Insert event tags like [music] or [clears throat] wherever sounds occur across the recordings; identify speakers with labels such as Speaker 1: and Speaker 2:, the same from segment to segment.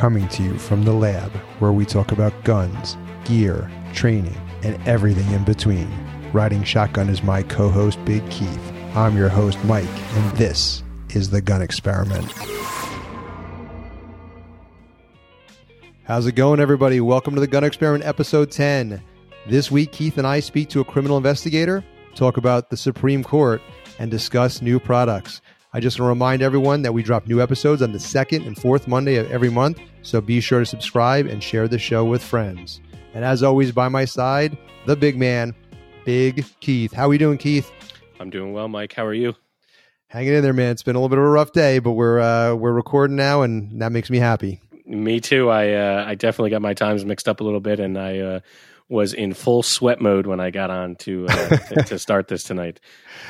Speaker 1: coming to you from the lab where we talk about guns, gear, training, and everything in between. Riding Shotgun is my co host, Big Keith. I'm your host, Mike, and this is the Gun Experiment. How's it going, everybody? Welcome to the Gun Experiment, episode 10. This week, Keith and I speak to a criminal investigator, talk about the Supreme Court, and discuss new products. I just want to remind everyone that we drop new episodes on the second and fourth Monday of every month, so be sure to subscribe and share the show with friends. And as always, by my side, the big man, Big Keith. How are we doing, Keith?
Speaker 2: I'm doing well, Mike. How are you?
Speaker 1: Hanging in there, man. It's been a little bit of a rough day, but we're uh, we're recording now, and that makes me happy.
Speaker 2: Me too. I uh, I definitely got my times mixed up a little bit, and I uh, was in full sweat mode when I got on to uh, [laughs] to start this tonight.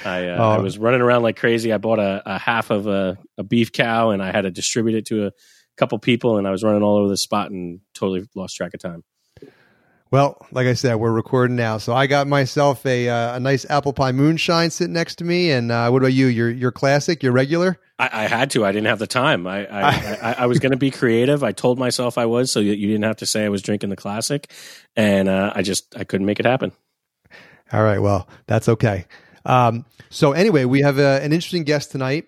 Speaker 2: I, uh, oh. I was running around like crazy. I bought a, a half of a, a, beef cow, and I had to distribute it to a couple people, and I was running all over the spot and totally lost track of time.
Speaker 1: Well, like I said, we're recording now, so I got myself a uh, a nice apple pie moonshine sitting next to me. And uh, what about you? Your your classic, your regular?
Speaker 2: I, I, had to. I didn't have the time. I I, [laughs] I, I was going to be creative. I told myself I was, so you, you, didn't have to say I was drinking the classic. And uh, I just I couldn't make it happen.
Speaker 1: All right. Well, that's okay. Um, so anyway, we have a, an interesting guest tonight.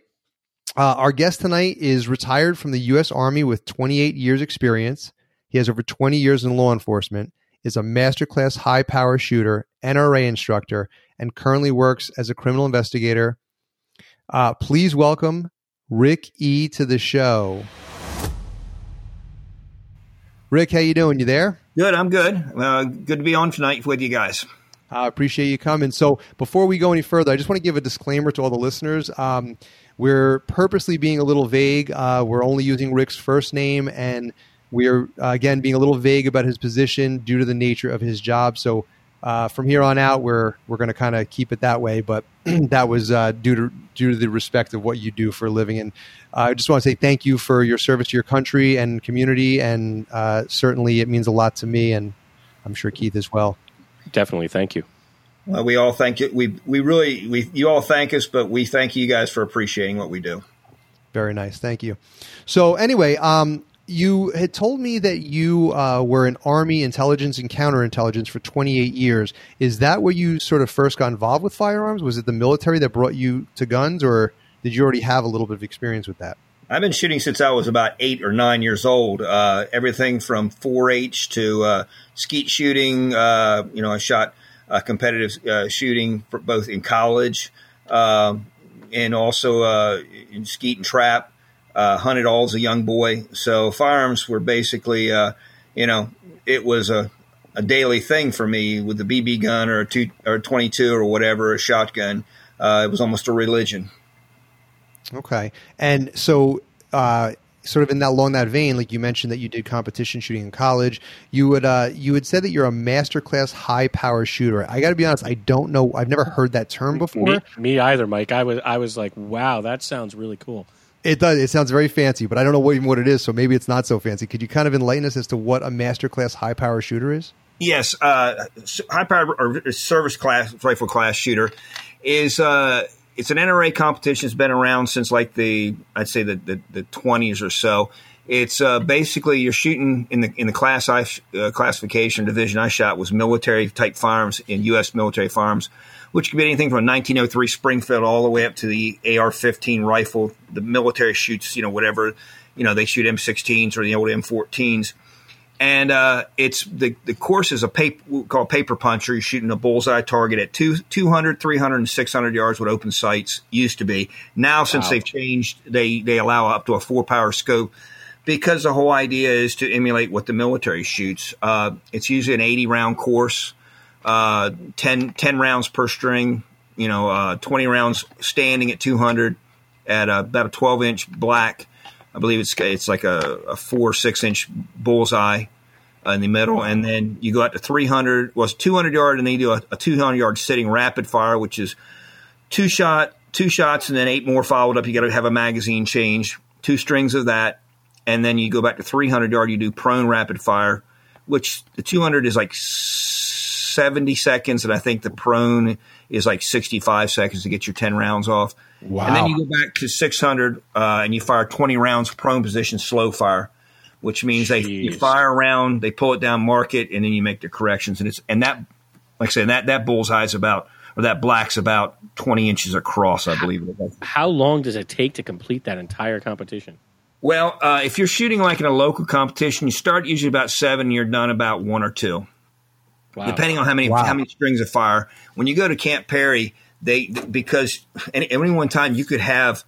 Speaker 1: Uh, our guest tonight is retired from the U.S. Army with 28 years experience. He has over 20 years in law enforcement is a masterclass high power shooter, NRA instructor, and currently works as a criminal investigator. Uh, please welcome Rick E to the show. Rick, how you doing? You there?
Speaker 3: Good. I'm good. Uh, good to be on tonight with you guys.
Speaker 1: I appreciate you coming. So, before we go any further, I just want to give a disclaimer to all the listeners. Um, we're purposely being a little vague. Uh, we're only using Rick's first name and we are uh, again being a little vague about his position due to the nature of his job. So uh, from here on out, we're we're going to kind of keep it that way. But [clears throat] that was uh, due to due to the respect of what you do for a living. And uh, I just want to say thank you for your service to your country and community. And uh, certainly, it means a lot to me, and I'm sure Keith as well.
Speaker 2: Definitely, thank you.
Speaker 3: Well, we all thank you. We we really we you all thank us, but we thank you guys for appreciating what we do.
Speaker 1: Very nice, thank you. So anyway, um, you had told me that you uh, were in Army intelligence and counterintelligence for 28 years. Is that where you sort of first got involved with firearms? Was it the military that brought you to guns, or did you already have a little bit of experience with that?
Speaker 3: I've been shooting since I was about eight or nine years old. Uh, everything from 4-H to uh, skeet shooting. Uh, you know, I shot uh, competitive uh, shooting both in college um, and also in skeet and trap uh, hunted all as a young boy. So firearms were basically, uh, you know, it was a, a daily thing for me with the BB gun or a two or 22 or whatever, a shotgun. Uh, it was almost a religion.
Speaker 1: Okay. And so, uh, sort of in that along that vein, like you mentioned that you did competition shooting in college, you would uh, you had said that you're a master class high power shooter. I got to be honest, I don't know. I've never heard that term before.
Speaker 2: Me, me, either, Mike. I was I was like, wow, that sounds really cool.
Speaker 1: It does. It sounds very fancy, but I don't know what, what it is. So maybe it's not so fancy. Could you kind of enlighten us as to what a masterclass high power shooter is?
Speaker 3: Yes, uh, high power or service class rifle class shooter is uh, it's an NRA competition. It's been around since like the I'd say the the twenties or so. It's uh, basically you're shooting in the in the class I uh, classification division I shot was military type firearms in U.S. military firearms which could be anything from a 1903 Springfield all the way up to the AR-15 rifle. The military shoots, you know, whatever, you know, they shoot M16s or the old M14s. And uh, it's the, the course is a paper, called paper puncher. You're shooting a bullseye target at two, 200, 300, and 600 yards with open sights used to be. Now, since wow. they've changed, they, they allow up to a four power scope because the whole idea is to emulate what the military shoots. Uh, it's usually an 80 round course uh, 10, 10 rounds per string, you know, uh, 20 rounds standing at 200 at a, about a 12 inch black. I believe it's it's like a, a four six inch bullseye uh, in the middle, and then you go out to 300. Was well, 200 yard, and then you do a, a 200 yard sitting rapid fire, which is two shot, two shots, and then eight more followed up. You got to have a magazine change, two strings of that, and then you go back to 300 yard. You do prone rapid fire, which the 200 is like 70 seconds, and I think the prone is like 65 seconds to get your 10 rounds off. Wow. And then you go back to 600 uh, and you fire 20 rounds prone position slow fire. which means Jeez. they you fire around, they pull it down, mark it, and then you make the corrections. And it's and that, like I said, that that bullseye is about or that black's about twenty inches across, I believe.
Speaker 2: How long does it take to complete that entire competition?
Speaker 3: Well, uh, if you're shooting like in a local competition, you start usually about seven. and You're done about one or two, wow. depending on how many wow. how many strings of fire. When you go to Camp Perry, they because at any one time you could have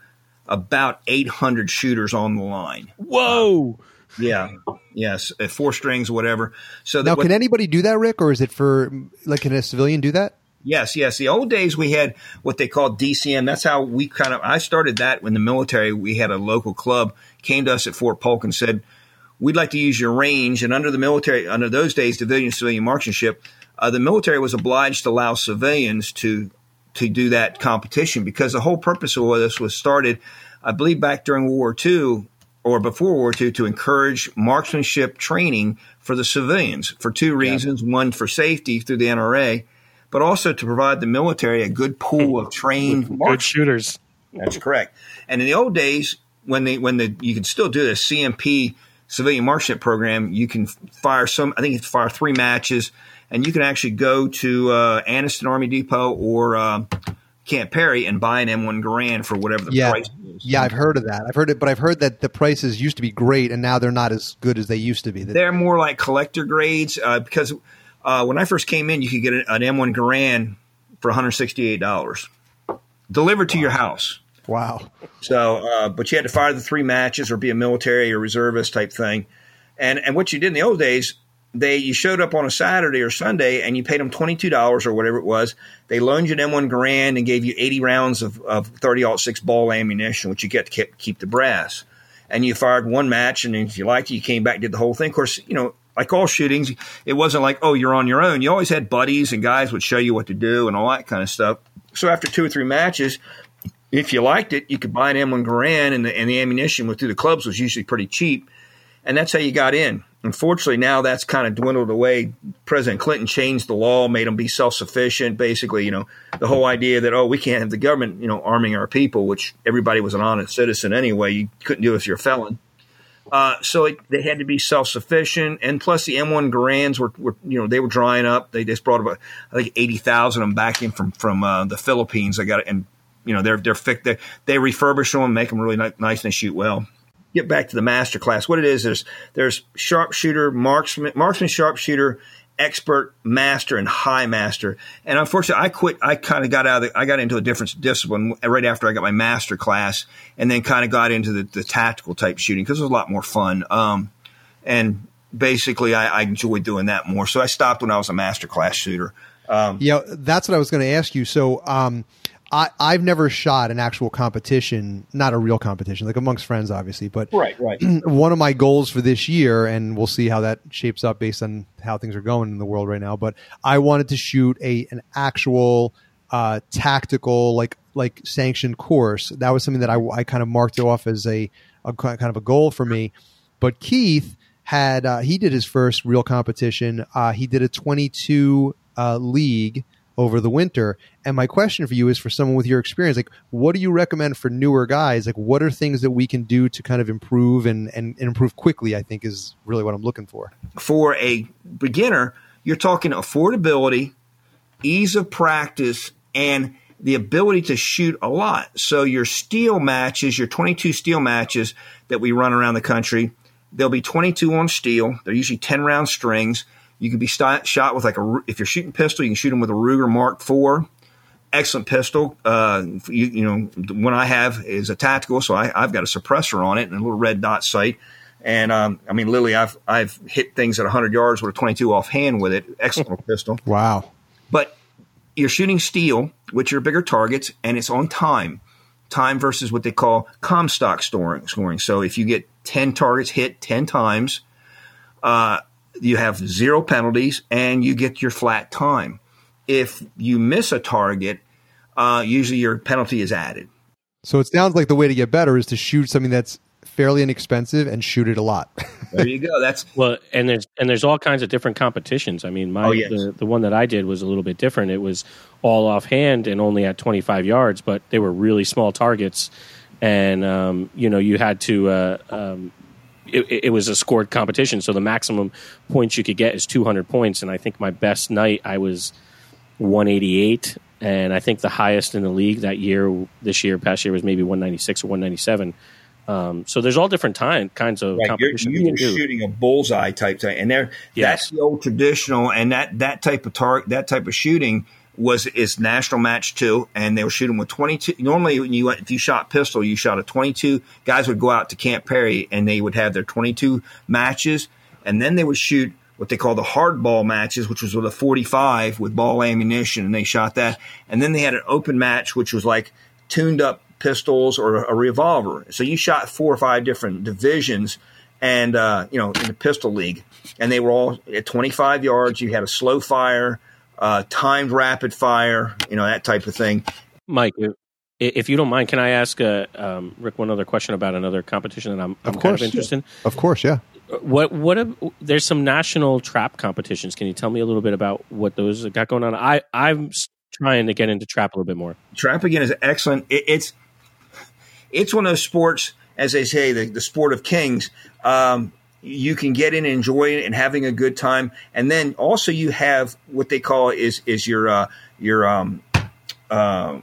Speaker 3: about 800 shooters on the line.
Speaker 2: Whoa.
Speaker 3: Uh, yeah. Yes. At four strings, whatever.
Speaker 1: So now, can anybody do that, Rick, or is it for like can a civilian do that?
Speaker 3: Yes, yes. The old days we had what they called DCM. That's how we kind of. I started that in the military. We had a local club came to us at Fort Polk and said, "We'd like to use your range." And under the military, under those days, civilian civilian marksmanship, uh, the military was obliged to allow civilians to to do that competition because the whole purpose of this was started, I believe, back during World War II or before World War II to encourage marksmanship training for the civilians for two reasons: yeah. one for safety through the NRA but also to provide the military a good pool of trained
Speaker 2: good shooters.
Speaker 3: That's correct. And in the old days, when they when the you could still do this, CMP civilian marksmanship program, you can fire some. I think you can fire three matches, and you can actually go to uh, Anniston Army Depot or uh, Camp Perry and buy an M1 Garand for whatever the
Speaker 1: yeah.
Speaker 3: price is.
Speaker 1: Yeah, I've heard of that. I've heard it, but I've heard that the prices used to be great, and now they're not as good as they used to be.
Speaker 3: They're more like collector grades uh, because uh, when I first came in, you could get an M1 Garand for $168 delivered to wow. your house.
Speaker 1: Wow.
Speaker 3: So, uh, but you had to fire the three matches or be a military or reservist type thing. And and what you did in the old days, they you showed up on a Saturday or Sunday and you paid them twenty two dollars or whatever it was. They loaned you an M1 Garand and gave you eighty rounds of, of thirty six ball ammunition, which you get to keep, keep the brass. And you fired one match, and if you liked it, you came back, did the whole thing. Of course, you know like all shootings, it wasn't like, oh, you're on your own. You always had buddies and guys would show you what to do and all that kind of stuff. So after two or three matches, if you liked it, you could buy an M1 Garand and the, and the ammunition through the clubs was usually pretty cheap. And that's how you got in. Unfortunately, now that's kind of dwindled away. President Clinton changed the law, made them be self-sufficient. Basically, you know, the whole idea that oh, we can't have the government, you know, arming our people, which everybody was an honest citizen anyway. You couldn't do it if you're a felon. Uh, so it, they had to be self sufficient, and plus the M1 Garands were, were, you know, they were drying up. They just brought about I think eighty thousand of them back in from from uh, the Philippines. I got it, and you know they're they're they, they refurbish them make them really nice and they shoot well. Get back to the master class. What it is, there's there's sharpshooter, marksman, marksman, sharpshooter, expert, master, and high master. And unfortunately, I quit. I kind of got out of the, I got into a different discipline right after I got my master class, and then kind of got into the, the tactical type shooting because it was a lot more fun. Um, and basically, I, I enjoyed doing that more. So I stopped when I was a master class shooter.
Speaker 1: Um, yeah, that's what I was going to ask you. So, um, I, I've never shot an actual competition, not a real competition, like amongst friends, obviously. But
Speaker 3: right, right. [clears throat]
Speaker 1: one of my goals for this year, and we'll see how that shapes up based on how things are going in the world right now. But I wanted to shoot a an actual uh, tactical, like like sanctioned course. That was something that I, I kind of marked off as a, a kind of a goal for me. But Keith had uh, he did his first real competition. Uh, he did a 22 uh, league over the winter. And my question for you is for someone with your experience, like what do you recommend for newer guys? Like what are things that we can do to kind of improve and, and, and improve quickly, I think is really what I'm looking for.
Speaker 3: For a beginner, you're talking affordability, ease of practice, and the ability to shoot a lot. So your steel matches, your 22 steel matches that we run around the country, there'll be 22 on steel. They're usually 10 round strings. You can be st- shot with like a if you're shooting pistol, you can shoot them with a Ruger Mark IV. Excellent pistol. Uh, you, you know, the one I have is a tactical, so I, have got a suppressor on it and a little red dot sight. And um, I mean, literally, I've I've hit things at 100 yards with a 22 offhand with it. Excellent pistol.
Speaker 1: Wow.
Speaker 3: But you're shooting steel, which are bigger targets, and it's on time. Time versus what they call Comstock scoring. scoring. So if you get 10 targets hit 10 times, uh, you have zero penalties and you get your flat time. If you miss a target, uh, usually your penalty is added.
Speaker 1: So it sounds like the way to get better is to shoot something that's fairly inexpensive and shoot it a lot. [laughs]
Speaker 3: there you go. That's
Speaker 2: well, and there's and there's all kinds of different competitions. I mean, my oh, yes. the, the one that I did was a little bit different. It was all offhand and only at 25 yards, but they were really small targets, and um, you know you had to uh, um, it, it, was a scored competition, so the maximum points you could get is 200 points. And I think my best night I was 188, and I think the highest in the league that year, this year, past year was maybe 196 or 197. Um, so there's all different time, kinds of right. competition.
Speaker 3: You're, you were shooting a bullseye type thing, and there yes. that's the old traditional, and that that type of target, that type of shooting was is national match too, and they were shooting with 22. Normally, when you if you shot pistol, you shot a 22. Guys would go out to Camp Perry and they would have their 22 matches, and then they would shoot what they call the hardball matches, which was with a 45 with ball ammunition, and they shot that. And then they had an open match, which was like tuned up pistols or a revolver. So you shot four or five different divisions, and uh, you know in the pistol league, and they were all at 25 yards. You had a slow fire uh, timed rapid fire, you know, that type of thing.
Speaker 2: Mike, if you don't mind, can I ask uh, um, Rick one other question about another competition that I'm, I'm
Speaker 1: of course,
Speaker 2: kind of interested in?
Speaker 1: Of course, yeah.
Speaker 2: What what there's some national trap competitions. Can you tell me a little bit about what those got going on? I I'm trying to get into trap a little bit more.
Speaker 3: Trap again is excellent. It, it's it's one of those sports, as they say, the, the sport of kings. Um, you can get in and enjoy it and having a good time. And then also you have what they call is is your uh, your um, uh,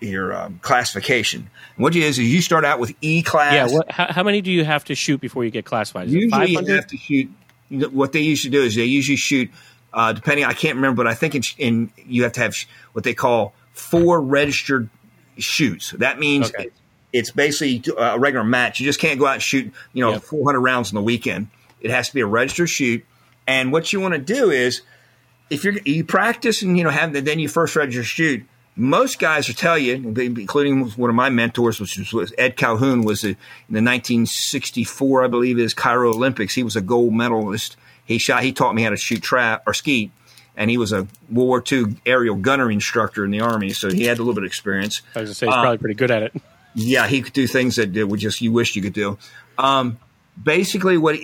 Speaker 3: your um, classification. what it is is you start out with E class.
Speaker 2: Yeah. What, how, how, many do you have to shoot before you get classified? Is
Speaker 3: usually you have to shoot. What they usually do is they usually shoot. Uh, depending, I can't remember, but I think it's in. You have to have what they call four registered shoots. That means okay it's basically a regular match. You just can't go out and shoot, you know, yep. 400 rounds in the weekend. It has to be a registered shoot. And what you want to do is, if you're you practice and you know have then you first register shoot. Most guys will tell you, including one of my mentors, which was Ed Calhoun, was in the 1964, I believe, is Cairo Olympics. He was a gold medalist. He shot. He taught me how to shoot trap or skeet, and he was a World War II aerial gunner instructor in the army, so he had a little bit of experience.
Speaker 2: I was gonna say he's uh, probably pretty good at it.
Speaker 3: Yeah, he could do things that would just you wish you could do. Um, basically, what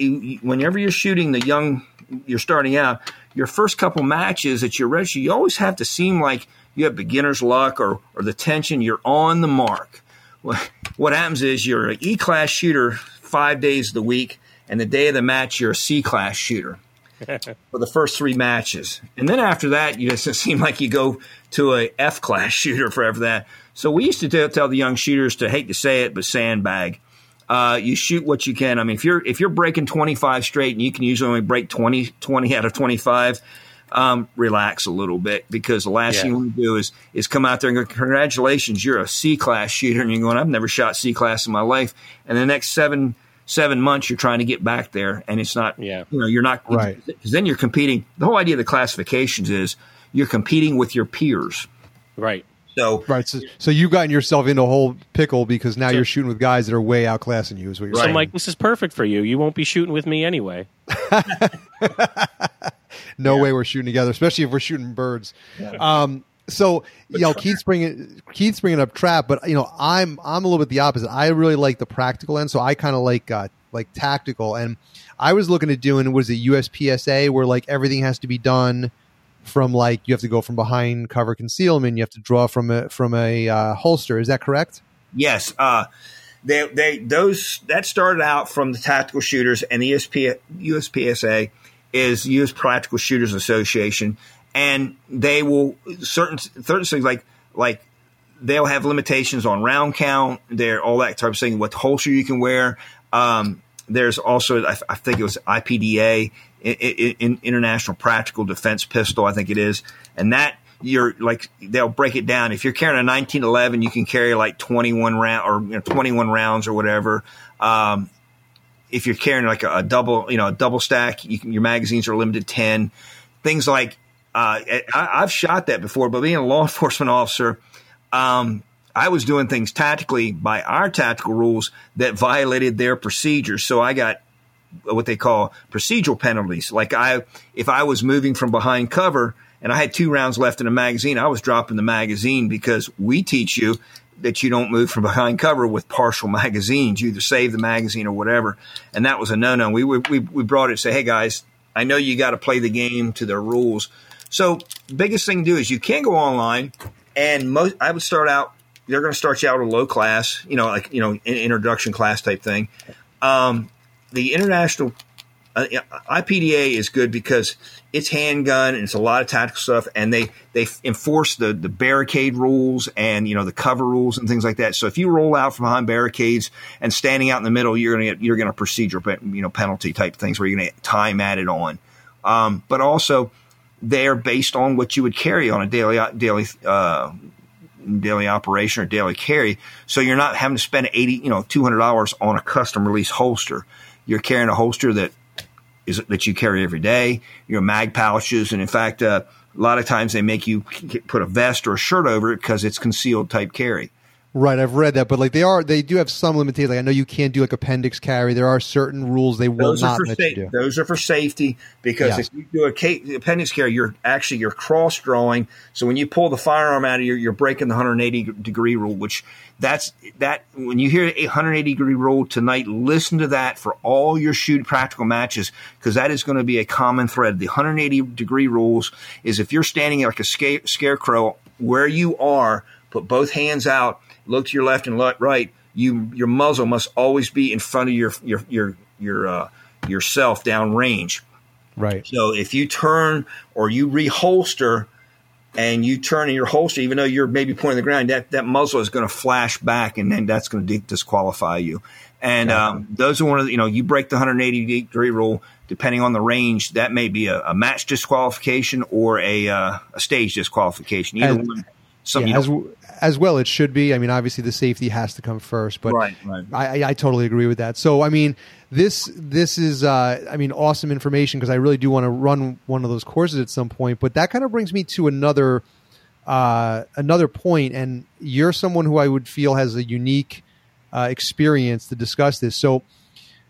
Speaker 3: whenever you're shooting the young, you're starting out. Your first couple matches that you're ready, you always have to seem like you have beginner's luck or or the tension. You're on the mark. What happens is you're an E class shooter five days of the week, and the day of the match you're a C class shooter. For the first three matches. And then after that, you just [laughs] seem like you go to a F class [laughs] shooter for after that. So we used to tell, tell the young shooters to hate to say it, but sandbag. Uh, you shoot what you can. I mean, if you're if you're breaking 25 straight and you can usually only break 20, 20 out of 25, um, relax a little bit because the last yeah. thing you want to do is is come out there and go, congratulations, you're a C class shooter, and you're going, I've never shot C class in my life, and the next seven seven months you're trying to get back there, and it's not, yeah. you know, you're not
Speaker 1: right
Speaker 3: because then you're competing. The whole idea of the classifications is you're competing with your peers,
Speaker 2: right.
Speaker 3: So
Speaker 1: right, so, so you've gotten yourself into a whole pickle because now so, you're shooting with guys that are way outclassing you. Is what you're
Speaker 2: right.
Speaker 1: saying?
Speaker 2: Mike, this is perfect for you. You won't be shooting with me anyway. [laughs]
Speaker 1: no yeah. way we're shooting together, especially if we're shooting birds. Yeah. Um, so you know, Keith's bringing Keith's bringing up trap, but you know, I'm I'm a little bit the opposite. I really like the practical end, so I kind of like uh, like tactical. And I was looking at doing was a USPSA where like everything has to be done from like you have to go from behind cover concealment. You have to draw from a from a uh, holster. Is that correct?
Speaker 3: Yes. Uh, they they those that started out from the tactical shooters and the USP, USPSA is U.S. Practical Shooters Association, and they will certain certain things like like they'll have limitations on round count, there all that type of thing. What holster you can wear. Um, there's also I, I think it was IPDA in, in International Practical Defense Pistol, I think it is, and that you're like they'll break it down. If you're carrying a 1911, you can carry like 21 round or you know, 21 rounds or whatever. Um, if you're carrying like a, a, double, you know, a double stack, you can, your magazines are limited 10. Things like uh, I, have shot that before, but being a law [laughs] enforcement officer, um, I was doing things tactically by our tactical rules that violated their procedures. So I got what they call procedural penalties. Like I, if I was moving from behind cover and I had two rounds left in a magazine, I was dropping the magazine because we teach you that you don't move from behind cover with partial [laughs] magazines. You either save the magazine or whatever. And that was a no-no. We, we, we brought it say, Hey guys, I know you got to play the game to their rules. So biggest thing to do is you can go online and most, I would start out, they're going to start you out a low class, you know, like, you know, introduction class type thing. Um, the international uh, IPDA is good because it's handgun and it's a lot of tactical stuff, and they they enforce the the barricade rules and you know the cover rules and things like that. So if you roll out from behind barricades and standing out in the middle, you're gonna get, you're gonna procedural you know penalty type things where you're gonna time added on. Um, but also they're based on what you would carry on a daily daily uh, daily operation or daily carry. So you're not having to spend eighty you know two hundred dollars on a custom release holster. You're carrying a holster that is that you carry every day, your mag pouches, and in fact, uh, a lot of times they make you put a vest or a shirt over it because it's concealed type carry.
Speaker 1: Right, I've read that, but like they are, they do have some limitations. Like I know you can't do like appendix carry. There are certain rules they will
Speaker 3: those
Speaker 1: not
Speaker 3: let
Speaker 1: sa-
Speaker 3: you do. Those are for safety because yeah. if you do a appendix carry, you're actually you're cross drawing. So when you pull the firearm out of you, you're breaking the 180 degree rule. Which that's that. When you hear a 180 degree rule tonight, listen to that for all your shoot practical matches because that is going to be a common thread. The 180 degree rules is if you're standing like a scarecrow where you are, put both hands out look to your left and right, you your muzzle must always be in front of your your your your uh, yourself down range.
Speaker 1: Right.
Speaker 3: So if you turn or you reholster and you turn in your holster, even though you're maybe pointing the ground, that, that muzzle is going to flash back and then that's going to disqualify you. And um, those are one of the, you know, you break the 180 degree rule, depending on the range, that may be a, a match disqualification or a, uh, a stage disqualification. Either
Speaker 1: one. Yeah, as, as well it should be. I mean, obviously the safety has to come first, but
Speaker 3: right, right.
Speaker 1: I, I, totally agree with that. So, I mean, this this is uh, I mean awesome information because I really do want to run one of those courses at some point. But that kind of brings me to another uh, another point, and you're someone who I would feel has a unique uh, experience to discuss this. So.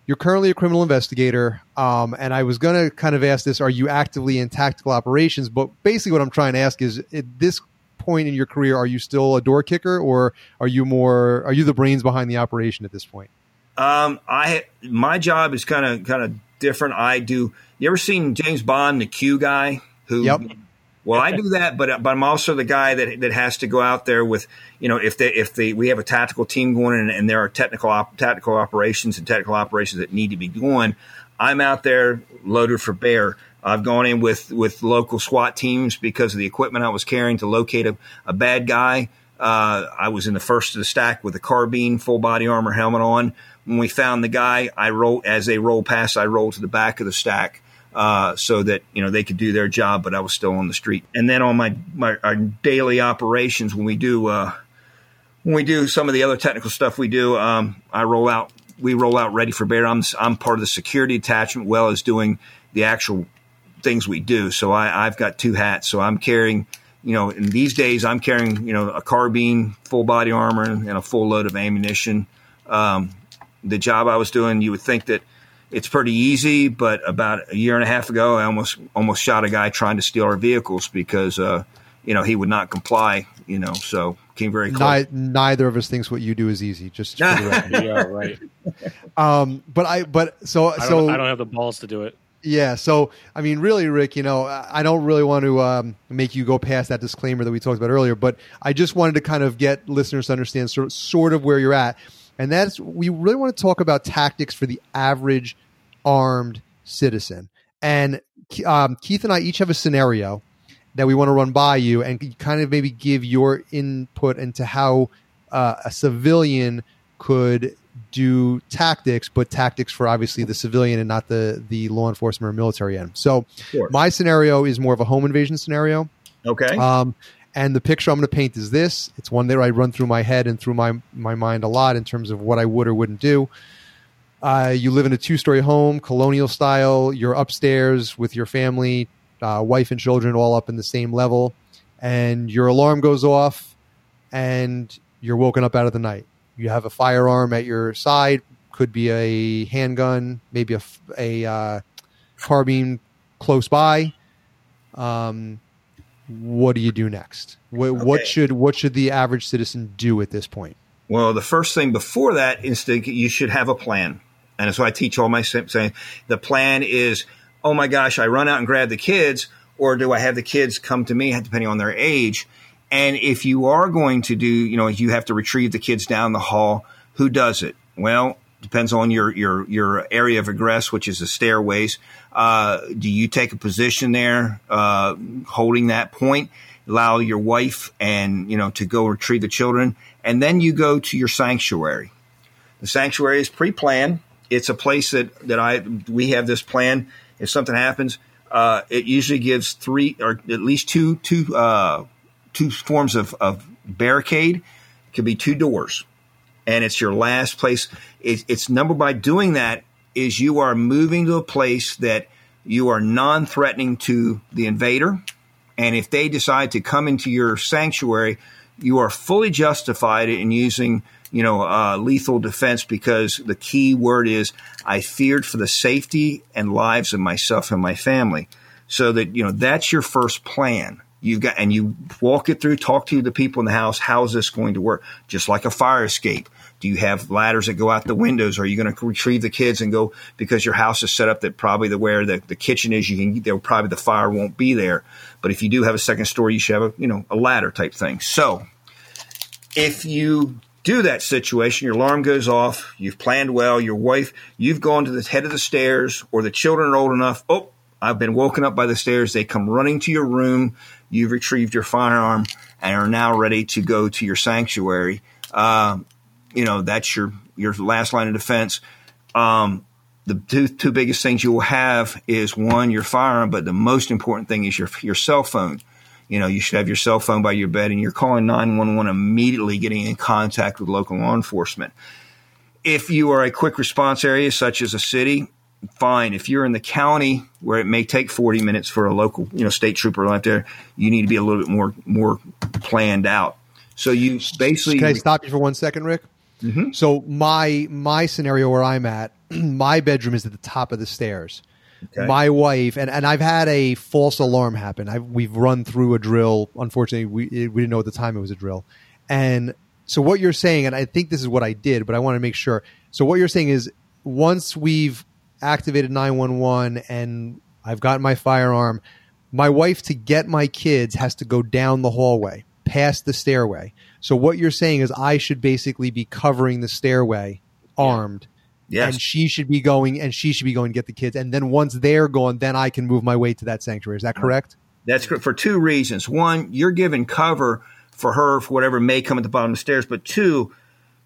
Speaker 1: You're currently a criminal investigator, um, and I was going to kind of ask this: Are you actively in tactical operations? But basically, what I'm trying to ask is: at this point in your career, are you still a door kicker, or are you more? Are you the brains behind the operation at this point?
Speaker 3: Um, I my job is kind of kind of different. I do. You ever seen James Bond, the Q guy? Who?
Speaker 1: Yep.
Speaker 3: Well, I do that, but but I'm also the guy that that has to go out there with you know if they if they we have a tactical team going and, and there are technical op, tactical operations and technical operations that need to be going. I'm out there loaded for bear. I've gone in with, with local SWAT teams because of the equipment I was carrying to locate a, a bad guy. Uh, I was in the first of the stack with a carbine, full body armor, helmet on. When we found the guy, I rolled as they rolled past. I rolled to the back of the stack uh, so that you know they could do their job, but I was still on the street. And then on my my our daily operations, when we do uh, when we do some of the other technical stuff we do, um, I roll out. We roll out ready for bear. I'm I'm part of the security attachment, well as doing the actual things we do. So I, I've got two hats. So I'm carrying, you know, in these days I'm carrying, you know, a carbine, full body armor, and a full load of ammunition. Um, the job I was doing, you would think that it's pretty easy, but about a year and a half ago, I almost almost shot a guy trying to steal our vehicles because, uh, you know, he would not comply. You know, so came very close.
Speaker 1: neither of us thinks what you do is easy. Just [laughs]
Speaker 2: yeah, right.
Speaker 1: Um, but I, but so
Speaker 2: I
Speaker 1: so
Speaker 2: I don't have the balls to do it.
Speaker 1: Yeah. So, I mean, really, Rick, you know, I don't really want to um, make you go past that disclaimer that we talked about earlier, but I just wanted to kind of get listeners to understand sort of, sort of where you're at. And that's, we really want to talk about tactics for the average armed citizen. And um, Keith and I each have a scenario that we want to run by you and kind of maybe give your input into how uh, a civilian could do tactics, but tactics for obviously the civilian and not the the law enforcement or military end. So sure. my scenario is more of a home invasion scenario.
Speaker 3: Okay.
Speaker 1: Um, and the picture I'm going to paint is this. It's one that I run through my head and through my my mind a lot in terms of what I would or wouldn't do. Uh, you live in a two story home, colonial style. You're upstairs with your family, uh, wife and children, all up in the same level, and your alarm goes off, and you're woken up out of the night you have a firearm at your side, could be a handgun, maybe a, a uh, carbine close by. Um, what do you do next? What, okay. what, should what should the average citizen do at this point?
Speaker 3: Well, the first thing before that is that you should have a plan, and that's why I teach all my saying the plan is, oh my gosh, I run out and grab the kids, or do I have the kids come to me, depending on their age? And if you are going to do, you know, you have to retrieve the kids down the hall, who does it? Well, depends on your your your area of egress, which is the stairways. Uh, do you take a position there, uh, holding that point? Allow your wife and you know to go retrieve the children, and then you go to your sanctuary. The sanctuary is pre-planned. It's a place that that I we have this plan. If something happens, uh, it usually gives three or at least two two uh, two forms of, of barricade. Could be two doors, and it's your last place. It, it's number by doing that is you are moving to a place that you are non-threatening to the invader, and if they decide to come into your sanctuary, you are fully justified in using you know, uh, lethal defense because the key word is I feared for the safety and lives of myself and my family. So that, you know, that's your first plan. You've got, and you walk it through, talk to the people in the house. How is this going to work? Just like a fire escape. Do you have ladders that go out the windows? Are you going to retrieve the kids and go because your house is set up that probably the where the, the kitchen is, you can, there probably the fire won't be there. But if you do have a second story, you should have a, you know, a ladder type thing. So if you do that situation, your alarm goes off, you've planned well, your wife, you've gone to the head of the stairs, or the children are old enough, oh, I've been woken up by the stairs. They come running to your room, you've retrieved your firearm, and are now ready to go to your sanctuary. Uh, you know, that's your, your last line of defense. Um, the two, two biggest things you will have is one, your firearm, but the most important thing is your, your cell phone you know, you should have your cell phone by your bed and you're calling 911 immediately getting in contact with local law enforcement. If you are a quick response area, such as a city, fine. If you're in the county where it may take 40 minutes for a local, you know, state trooper out there, you need to be a little bit more, more planned out. So you basically.
Speaker 1: Can I stop you for one second, Rick? Mm-hmm. So my my scenario where I'm at, [clears throat] my bedroom is at the top of the stairs. Okay. My wife and, and I've had a false alarm happen. I've, we've run through a drill. Unfortunately, we we didn't know at the time it was a drill. And so what you're saying, and I think this is what I did, but I want to make sure. So what you're saying is once we've activated 911 and I've got my firearm, my wife to get my kids has to go down the hallway, past the stairway. So what you're saying is I should basically be covering the stairway armed Yes. And she should be going and she should be going to get the kids. And then once they're gone, then I can move my way to that sanctuary. Is that correct?
Speaker 3: That's correct for two reasons. One, you're giving cover for her for whatever may come at the bottom of the stairs. But two,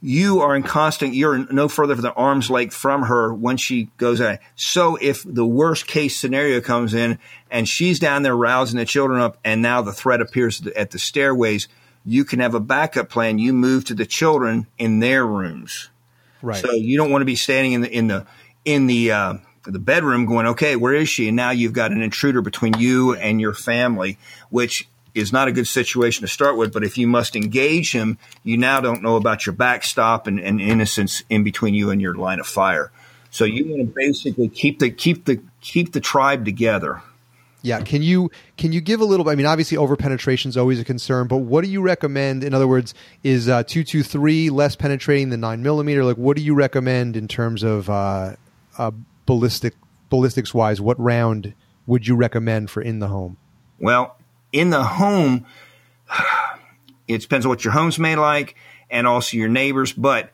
Speaker 3: you are in constant, you're no further than arm's length from her when she goes out. So if the worst case scenario comes in and she's down there rousing the children up and now the threat appears at the stairways, you can have a backup plan. You move to the children in their rooms. Right. So you don't want to be standing in the in the in the uh, the bedroom going, okay, where is she? And now you've got an intruder between you and your family, which is not a good situation to start with. But if you must engage him, you now don't know about your backstop and, and innocence in between you and your line of fire. So you want to basically keep the keep the keep the tribe together.
Speaker 1: Yeah, can you can you give a little? I mean, obviously, over penetration is always a concern, but what do you recommend? In other words, is uh, two two three less penetrating than nine millimeter? Like, what do you recommend in terms of uh, uh, ballistic ballistics wise? What round would you recommend for in the home?
Speaker 3: Well, in the home, [sighs] it depends on what your home's made like, and also your neighbors. But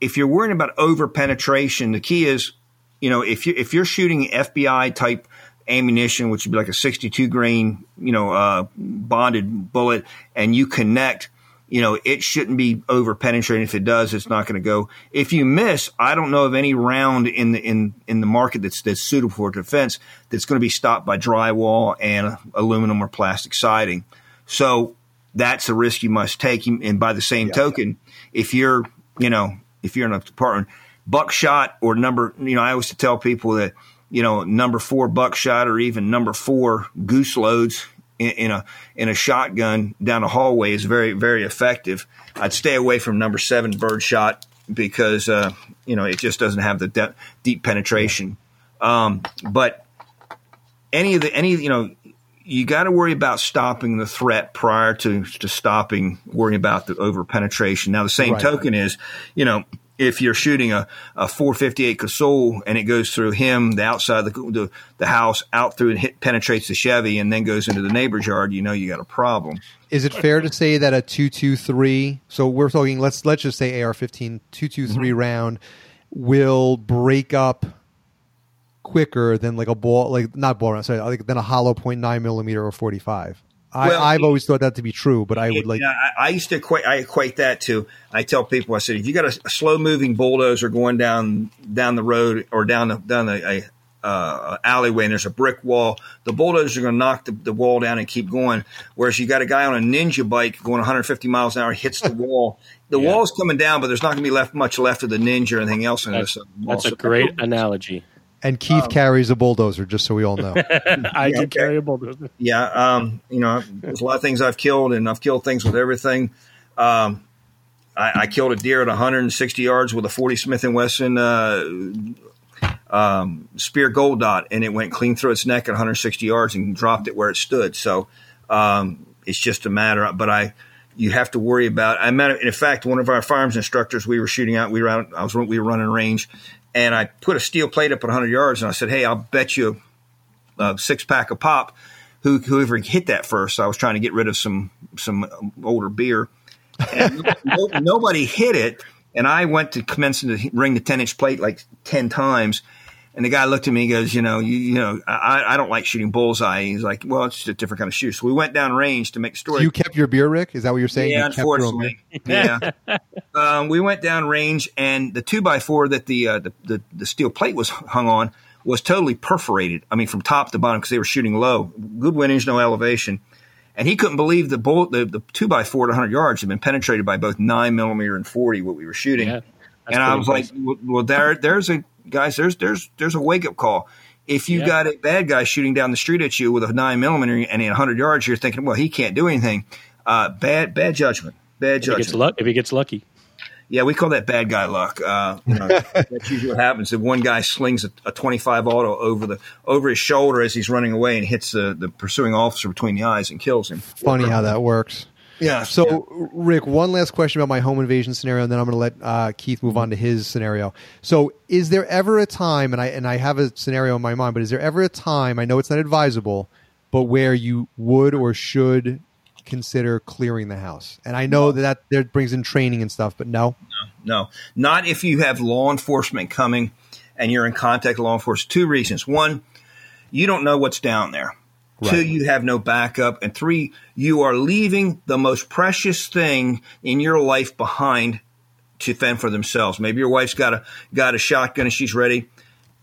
Speaker 3: if you're worrying about over penetration, the key is, you know, if you if you're shooting FBI type ammunition, which would be like a 62 grain, you know, uh, bonded bullet, and you connect, you know, it shouldn't be over penetrating. If it does, it's not going to go. If you miss, I don't know of any round in the in in the market that's that's suitable for defense that's going to be stopped by drywall and aluminum or plastic siding. So that's a risk you must take. And by the same yeah. token, if you're, you know, if you're in a department, buckshot or number, you know, I always tell people that you know, number four buckshot or even number four goose loads in, in, a in a shotgun down a hallway is very very effective. I'd stay away from number seven birdshot because uh, you know it just doesn't have the de- deep penetration. Um, but any of the any you know you got to worry about stopping the threat prior to to stopping worrying about the over penetration. Now the same right. token is you know if you're shooting a, a 458 Casull and it goes through him, the outside of the, the, the house, out through and hit, penetrates the Chevy and then goes into the neighbor's yard, you know you got a problem.
Speaker 1: Is it fair to say that a 223, so we're talking, let's let's just say AR 15, 223 mm-hmm. round, will break up quicker than like a ball, like not ball round, sorry, like than a hollow 0.9 millimeter or 45. Well, I, have always thought that to be true, but I would like.
Speaker 3: I, I, used to equate. I equate that to. I tell people, I said, if you got a, a slow moving bulldozer going down down the road or down the, down a, a uh, alleyway and there's a brick wall, the bulldozers are going to knock the, the, wall down and keep going. Whereas you got a guy on a ninja bike going 150 miles an hour, hits the [laughs] wall. The yeah. wall's coming down, but there's not going to be left much left of the ninja or anything else in
Speaker 2: that's, this. That's a great analogy.
Speaker 1: And Keith um, carries a bulldozer, just so we all know. [laughs]
Speaker 2: I yeah, do carry a bulldozer.
Speaker 3: Yeah, um, you know, there's a lot of things I've killed, and I've killed things with everything. Um, I, I, killed a deer at 160 yards with a 40 Smith and Wesson uh, um, Speer gold dot, and it went clean through its neck at 160 yards and dropped it where it stood. So um, it's just a matter. Of, but I, you have to worry about. I met, in fact, one of our firearms instructors. We were shooting out. We were out. I was. We were running range, and I put a steel plate up at 100 yards, and I said, "Hey, I'll bet you a six pack of pop." Who, whoever hit that first, I was trying to get rid of some some older beer, and [laughs] nobody hit it. And I went to commence to ring the 10 inch plate like 10 times. And the guy looked at me and goes, you know, you, you know, I, I don't like shooting bullseye. He's like, well, it's just a different kind of shoot. So we went down range to make the story.
Speaker 1: So you kept your beer, Rick? Is that what you're saying?
Speaker 3: Yeah,
Speaker 1: you
Speaker 3: unfortunately. yeah. [laughs] um, we went down range and the two by four that the, uh, the, the, the steel plate was hung on was totally perforated. I mean, from top to bottom because they were shooting low. Good windage, no elevation. And he couldn't believe the bullet, the, the two by four at 100 yards had been penetrated by both nine millimeter and 40, what we were shooting. Yeah, and I was impressive. like, well, there, there's a guys, there's there's there's a wake up call. If you yeah. got a bad guy shooting down the street at you with a nine millimeter and in hundred yards, you're thinking, well, he can't do anything. Uh, bad bad judgment. Bad if judgment.
Speaker 2: He luck, if he gets lucky.
Speaker 3: Yeah, we call that bad guy luck. Uh, you know, [laughs] that's usually what happens. If one guy slings a, a, 25 auto over the over his shoulder as he's running away and hits the, the pursuing officer between the eyes and kills him.
Speaker 1: Funny how that works.
Speaker 3: Yeah.
Speaker 1: So, yeah. Rick, one last question about my home invasion scenario, and then I'm going to let uh, Keith move on to his scenario. So, is there ever a time, and I and I have a scenario in my mind, but is there ever a time? I know it's not advisable, but where you would or should consider clearing the house? And I know no. that that brings in training and stuff, but no,
Speaker 3: no, no, not if you have law enforcement coming and you're in contact with law enforcement. Two reasons: one, you don't know what's down there. Right. Two, you have no backup. And three, you are leaving the most precious thing in your life behind to fend for themselves. Maybe your wife's got a got a shotgun and she's ready,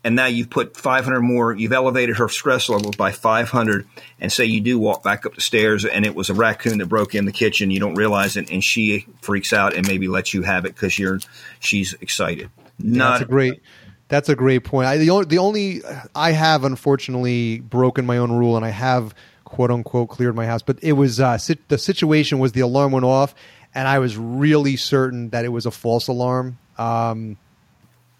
Speaker 3: and now you've put 500 more. You've elevated her stress level by 500, and say you do walk back up the stairs, and it was a raccoon that broke in the kitchen. You don't realize it, and she freaks out and maybe lets you have it because you're she's excited.
Speaker 1: Not That's a great. That's a great point. I, the only the only I have unfortunately broken my own rule, and I have quote unquote cleared my house. But it was uh, the situation was the alarm went off, and I was really certain that it was a false alarm. Um,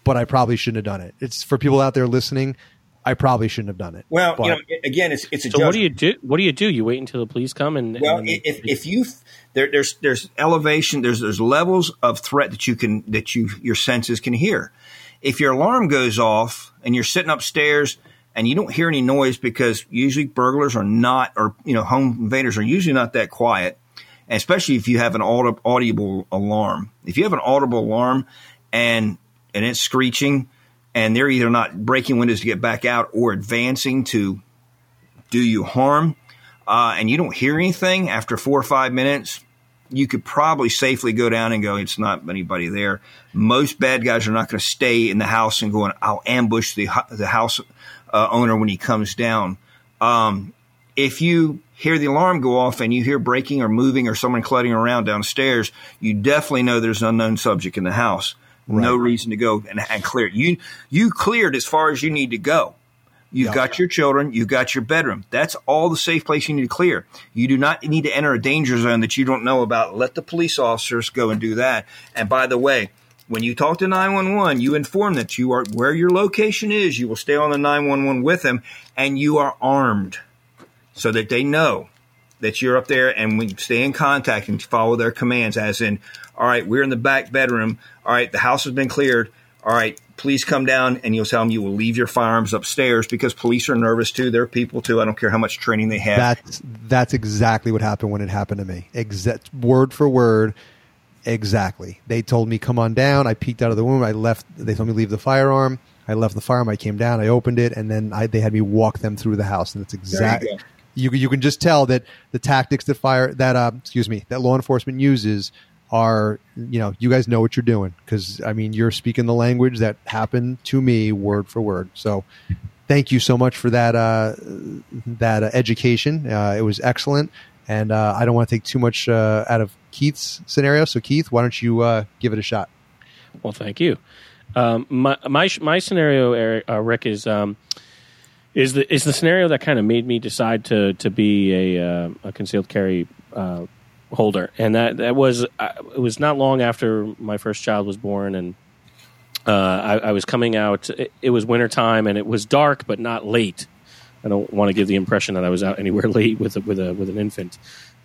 Speaker 1: but I probably shouldn't have done it. It's for people out there listening. I probably shouldn't have done it.
Speaker 3: Well, but, you know, again, it's it's a.
Speaker 2: So judgment. what do you do? What do you do? You wait until the police come and.
Speaker 3: Well,
Speaker 2: and
Speaker 3: if if you there, there's there's elevation, there's there's levels of threat that you can that you your senses can hear if your alarm goes off and you're sitting upstairs and you don't hear any noise because usually burglars are not, or you know, home invaders are usually not that quiet, especially if you have an audible alarm. If you have an audible alarm and and it's screeching, and they're either not breaking windows to get back out or advancing to do you harm, uh, and you don't hear anything after four or five minutes, you could probably safely go down and go, it's not anybody there. Most bad guys are not going to stay in the house and go, I'll ambush the, the house uh, owner when he comes down. Um, if you hear the alarm go off and you hear breaking or moving or someone cluttering around downstairs, you definitely know there's an unknown subject in the house. Right. No reason to go and, and clear it. You, you cleared as far as you need to go. You've yeah. got your children. You've got your bedroom. That's all the safe place you need to clear. You do not need to enter a danger zone that you don't know about. Let the police officers go and do that. And by the way, when you talk to 911, you inform that you are where your location is. You will stay on the 911 with them and you are armed so that they know that you're up there and we stay in contact and follow their commands as in, all right, we're in the back bedroom. All right, the house has been cleared. All right, please come down and you'll tell them you will leave your firearms upstairs because police are nervous too. They're people too. I don't care how much training they have.
Speaker 1: That's that's exactly what happened when it happened to me. Exact word for word. Exactly. They told me come on down. I peeked out of the room. I left. They told me leave the firearm. I left the firearm. I came down. I opened it, and then I, they had me walk them through the house. And that's exactly you, you, can just tell that the tactics that fire that uh, excuse me that law enforcement uses are you know you guys know what you're doing because I mean you're speaking the language that happened to me word for word. So thank you so much for that uh, that uh, education. Uh, it was excellent, and uh, I don't want to take too much uh, out of Keith's scenario. So Keith, why don't you uh, give it a shot?
Speaker 2: Well, thank you. Um, my my my scenario, Eric, Rick, is. Um, is the is the scenario that kind of made me decide to to be a, a concealed carry holder, and that that was it was not long after my first child was born, and uh, I, I, was coming out. It, it was wintertime, and it was dark, but not late. I don't want to give the impression that I was out anywhere [laughs] late with a, with a with an infant,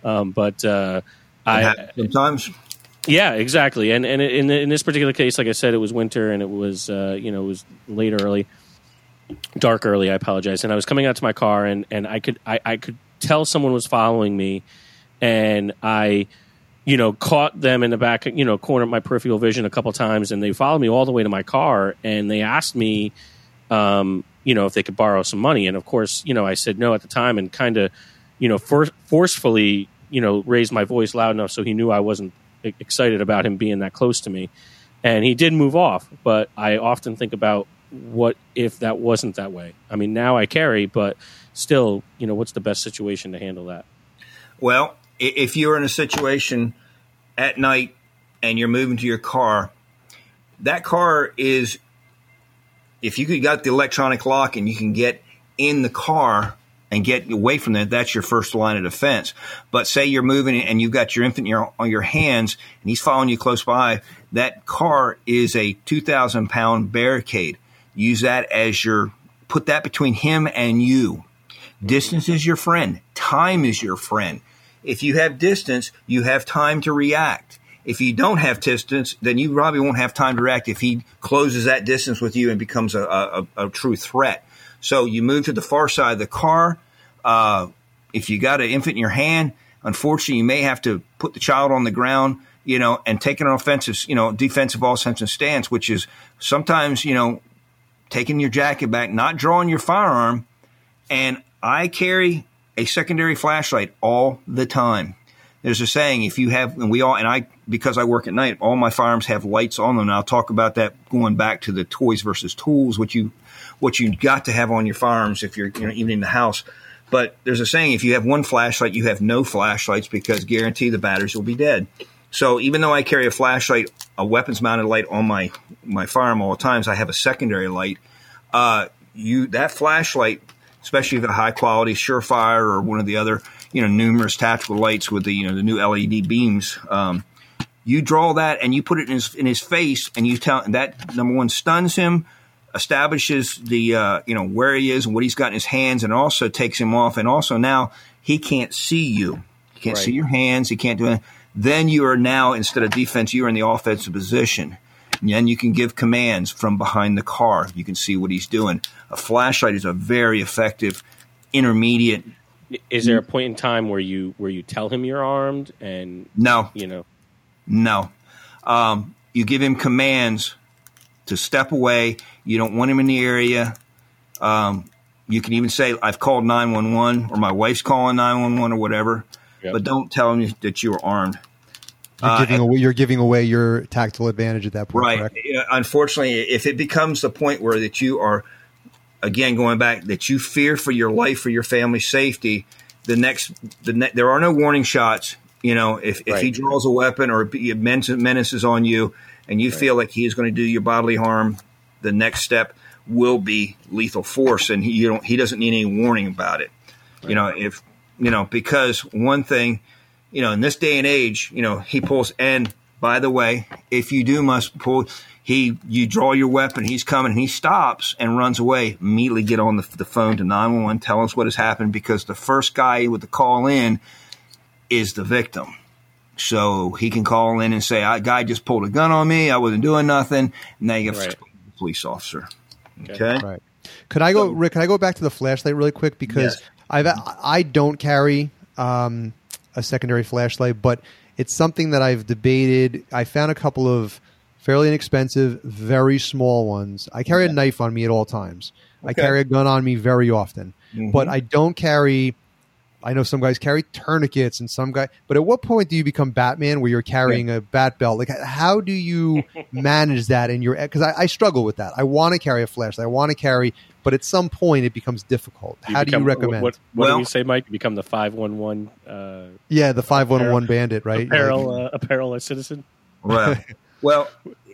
Speaker 2: um, but uh, I
Speaker 3: sometimes.
Speaker 2: Yeah, exactly. And and in in this particular case, like I said, it was winter, and it was uh, you know it was late early, dark early. I apologize. And I was coming out to my car, and and I could I, I could tell someone was following me, and I you know, caught them in the back, you know, corner of my peripheral vision a couple times, and they followed me all the way to my car, and they asked me, um, you know, if they could borrow some money, and of course, you know, I said no at the time, and kind of, you know, for- forcefully, you know, raised my voice loud enough so he knew I wasn't excited about him being that close to me, and he did move off. But I often think about what if that wasn't that way. I mean, now I carry, but still, you know, what's the best situation to handle that?
Speaker 3: Well, if you're in a situation at night and you're moving to your car, that car is if you got the electronic lock and you can get in the car and get away from that, that's your first line of defense. But say you're moving and you've got your infant on your hands and he's following you close by, that car is a 2,000 pound barricade. Use that as your, put that between him and you. Distance is your friend. Time is your friend. If you have distance, you have time to react. If you don't have distance, then you probably won't have time to react if he closes that distance with you and becomes a, a, a true threat. So you move to the far side of the car. Uh, if you got an infant in your hand, unfortunately, you may have to put the child on the ground, you know, and take an offensive, you know, defensive offensive stance, which is sometimes, you know, taking your jacket back, not drawing your firearm. And I carry a secondary flashlight all the time. There's a saying, if you have, and we all, and I, because I work at night, all my firearms have lights on them. And I'll talk about that going back to the toys versus tools, what you, what you got to have on your firearms if you're, you know, even in the house. But there's a saying, if you have one flashlight, you have no flashlights because guarantee the batteries will be dead. So even though I carry a flashlight, a weapons mounted light on my, my firearm all the times, I have a secondary light. Uh, you, that flashlight especially if it's high quality Surefire or one of the other, you know, numerous tactical lights with the, you know, the new LED beams. Um, you draw that and you put it in his, in his face and you tell that number one stuns him, establishes the, uh, you know, where he is and what he's got in his hands and also takes him off. And also now he can't see you. He can't right. see your hands. He can't do it. Then you are now, instead of defense, you're in the offensive position. And you can give commands from behind the car. You can see what he's doing. A flashlight is a very effective intermediate.
Speaker 2: Is there a point in time where you where you tell him you're armed and
Speaker 3: no,
Speaker 2: you know,
Speaker 3: no, um, you give him commands to step away. You don't want him in the area. Um, you can even say, "I've called nine one one" or "My wife's calling nine one one" or whatever. Yep. But don't tell him that you are armed.
Speaker 1: You're uh, giving away. You're giving away your tactical advantage at that point. Right. Correct?
Speaker 3: Unfortunately, if it becomes the point where that you are, again, going back, that you fear for your life, for your family's safety, the next, the ne- there are no warning shots. You know, if, if right. he draws a weapon or menaces on you, and you right. feel like he is going to do you bodily harm, the next step will be lethal force, and he you don't he doesn't need any warning about it. Right. You know, if you know because one thing you know, in this day and age, you know, he pulls. And by the way, if you do must pull, he you draw your weapon, he's coming, and he stops and runs away. Immediately get on the, the phone to nine one one, tell us what has happened because the first guy with the call in is the victim. So he can call in and say, "I guy just pulled a gun on me. I wasn't doing nothing." And now you have right. a police officer. Okay.
Speaker 1: Right. Could I go, Rick? Can I go back to the flashlight really quick because yes. I've I don't carry um, a secondary flashlight, but it's something that I've debated. I found a couple of fairly inexpensive, very small ones. I carry a knife on me at all times. Okay. I carry a gun on me very often, mm-hmm. but I don't carry. I know some guys carry tourniquets and some guy, but at what point do you become Batman where you're carrying yeah. a bat belt? Like, how do you [laughs] manage that in your? Because I, I, struggle with that. I want to carry a flashlight. I want to carry, but at some point it becomes difficult. You how become, do you recommend?
Speaker 2: What, what well, do we say, Mike? You become the five one one. Uh,
Speaker 1: yeah, the five one one bandit, right?
Speaker 2: Apparel, uh, apparel a citizen.
Speaker 3: Well, [laughs] well,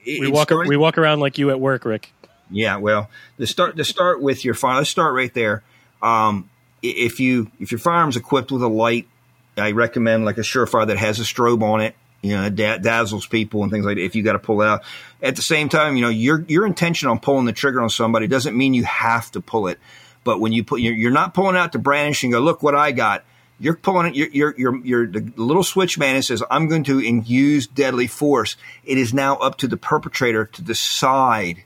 Speaker 2: we walk starts, we walk around like you at work, Rick.
Speaker 3: Yeah, well, to start to start with your fire. Let's start right there. Um, if you if your firearm's equipped with a light, I recommend like a Surefire that has a strobe on it. You know, da- dazzles people and things like that. If you got to pull it out, at the same time, you know your your intention on pulling the trigger on somebody doesn't mean you have to pull it. But when you put, you're, you're not pulling out to brandish and go, look what I got. You're pulling it. You're, you're, you're, you're the little switch man and says, I'm going to use deadly force. It is now up to the perpetrator to decide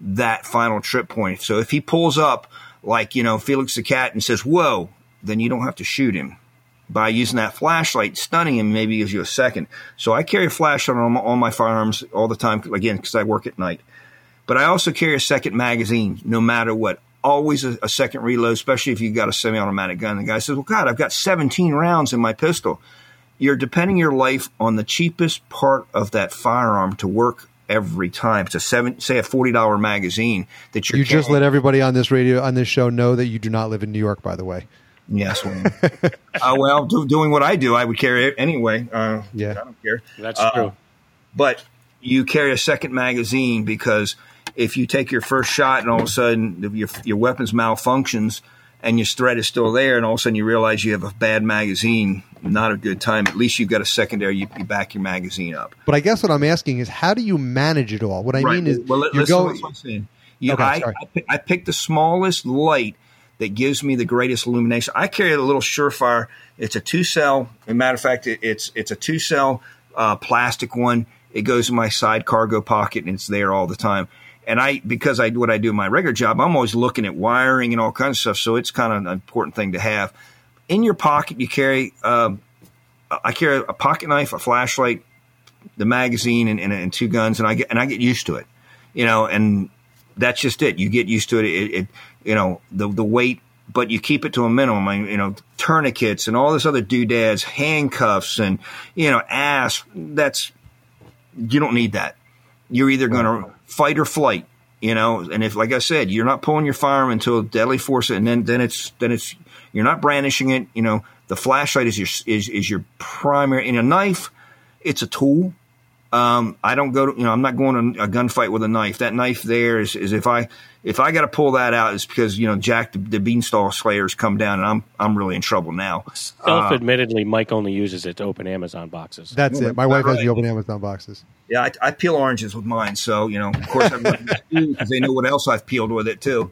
Speaker 3: that final trip point. So if he pulls up like, you know, Felix the cat and says, whoa, then you don't have to shoot him. By using that flashlight, stunning him maybe gives you a second. So I carry a flashlight on my, on my firearms all the time, again, because I work at night. But I also carry a second magazine no matter what always a, a, second reload, especially if you've got a semi-automatic gun. The guy says, "Well, God, I've got 17 rounds in my pistol." You're depending your life on the cheapest part of that firearm to work every time. It's a seven, say a forty dollar magazine that you're.
Speaker 1: You just let everybody on this radio on this show know that you do not live in New York, by the way.
Speaker 3: Yes, well, uh, well do, doing what I do, I would carry it anyway. Uh,
Speaker 1: yeah, I
Speaker 3: don't care.
Speaker 2: That's uh, true.
Speaker 3: But you carry a second magazine because if you take your first shot and all of a sudden your, your weapons malfunctions and your threat is still there and all of a sudden you realize you have a bad magazine, not a good time. At least you've got a secondary, you, you back your magazine up.
Speaker 1: But I guess what I'm asking is how do you manage it all? What I right. mean is well, you're going.
Speaker 3: You, okay, I, I, I picked the smallest light that gives me the greatest illumination. I carry a little Surefire. It's a two cell. As a matter of fact, it, it's it's a two cell uh, plastic one. It goes in my side cargo pocket and it's there all the time and I because I what I do in my regular job, I'm always looking at wiring and all kinds of stuff. So it's kind of an important thing to have in your pocket. You carry um, I carry a pocket knife, a flashlight, the magazine, and, and, and, two guns, and I get and I get used to it, you know, and that's just it. You get used to it. It, it you know the the weight. But you keep it to a minimum. I, you know, tourniquets and all this other doodads, handcuffs, and you know, ass. That's you don't need that. You're either going to fight or flight, you know. And if, like I said, you're not pulling your firearm until deadly force, and then then it's then it's you're not brandishing it. You know, the flashlight is your is is your primary. In a knife, it's a tool. Um, I don't go to, you know, I'm not going to a gunfight with a knife. That knife there is, is if I, if I got to pull that out, it's because, you know, Jack the, the Beanstalk Slayers come down and I'm, I'm really in trouble now.
Speaker 2: Self admittedly, uh, Mike only uses it to open Amazon boxes.
Speaker 1: That's it. My wife right. has the open Amazon boxes.
Speaker 3: Yeah. I, I, peel oranges with mine. So, you know, of course, because [laughs] they know what else I've peeled with it too.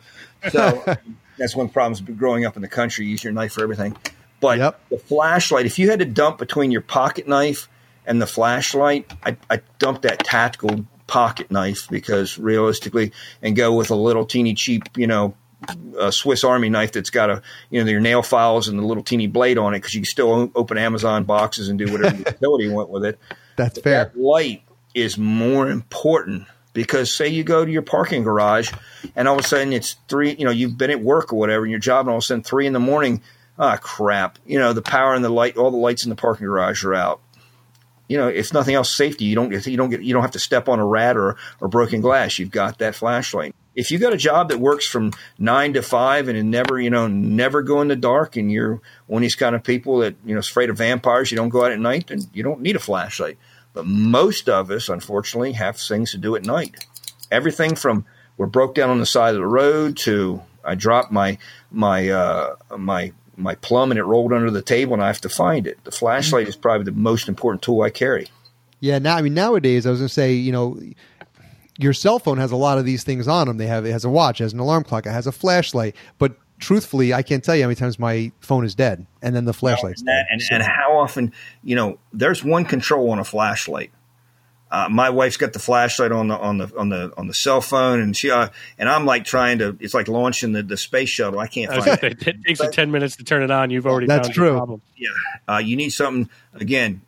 Speaker 3: So [laughs] that's one of the problems growing up in the country. use your knife for everything. But yep. the flashlight, if you had to dump between your pocket knife and the flashlight, I, I dumped that tactical pocket knife because realistically, and go with a little teeny cheap, you know, a Swiss Army knife that's got a you know your nail files and the little teeny blade on it because you can still open Amazon boxes and do whatever [laughs] utility you want with it.
Speaker 1: That's but fair.
Speaker 3: That light is more important because say you go to your parking garage and all of a sudden it's three, you know, you've been at work or whatever in your job and all of a sudden three in the morning, ah, crap, you know, the power and the light, all the lights in the parking garage are out you know, if nothing else, safety. You don't you don't get you don't have to step on a rat or or broken glass. You've got that flashlight. If you've got a job that works from nine to five and never you know never go in the dark, and you're one of these kind of people that you know is afraid of vampires, you don't go out at night, then you don't need a flashlight. But most of us, unfortunately, have things to do at night. Everything from we're broke down on the side of the road to I dropped my my uh, my my plum and it rolled under the table and I have to find it. The flashlight is probably the most important tool I carry.
Speaker 1: Yeah, now I mean nowadays I was going to say, you know, your cell phone has a lot of these things on them. They have it has a watch, it has an alarm clock, it has a flashlight, but truthfully, I can't tell you how many times my phone is dead and then the flashlight's
Speaker 3: well, and, and, and, how often, you know, there's one control on a flashlight. Uh, my wife's got the flashlight on the on the on the on the cell phone, and she uh, and I'm like trying to. It's like launching the, the space shuttle. I can't find
Speaker 2: it. It takes but, ten minutes to turn it on. You've already
Speaker 1: that's
Speaker 2: found
Speaker 1: true.
Speaker 2: problem.
Speaker 3: Yeah, uh, you need something again.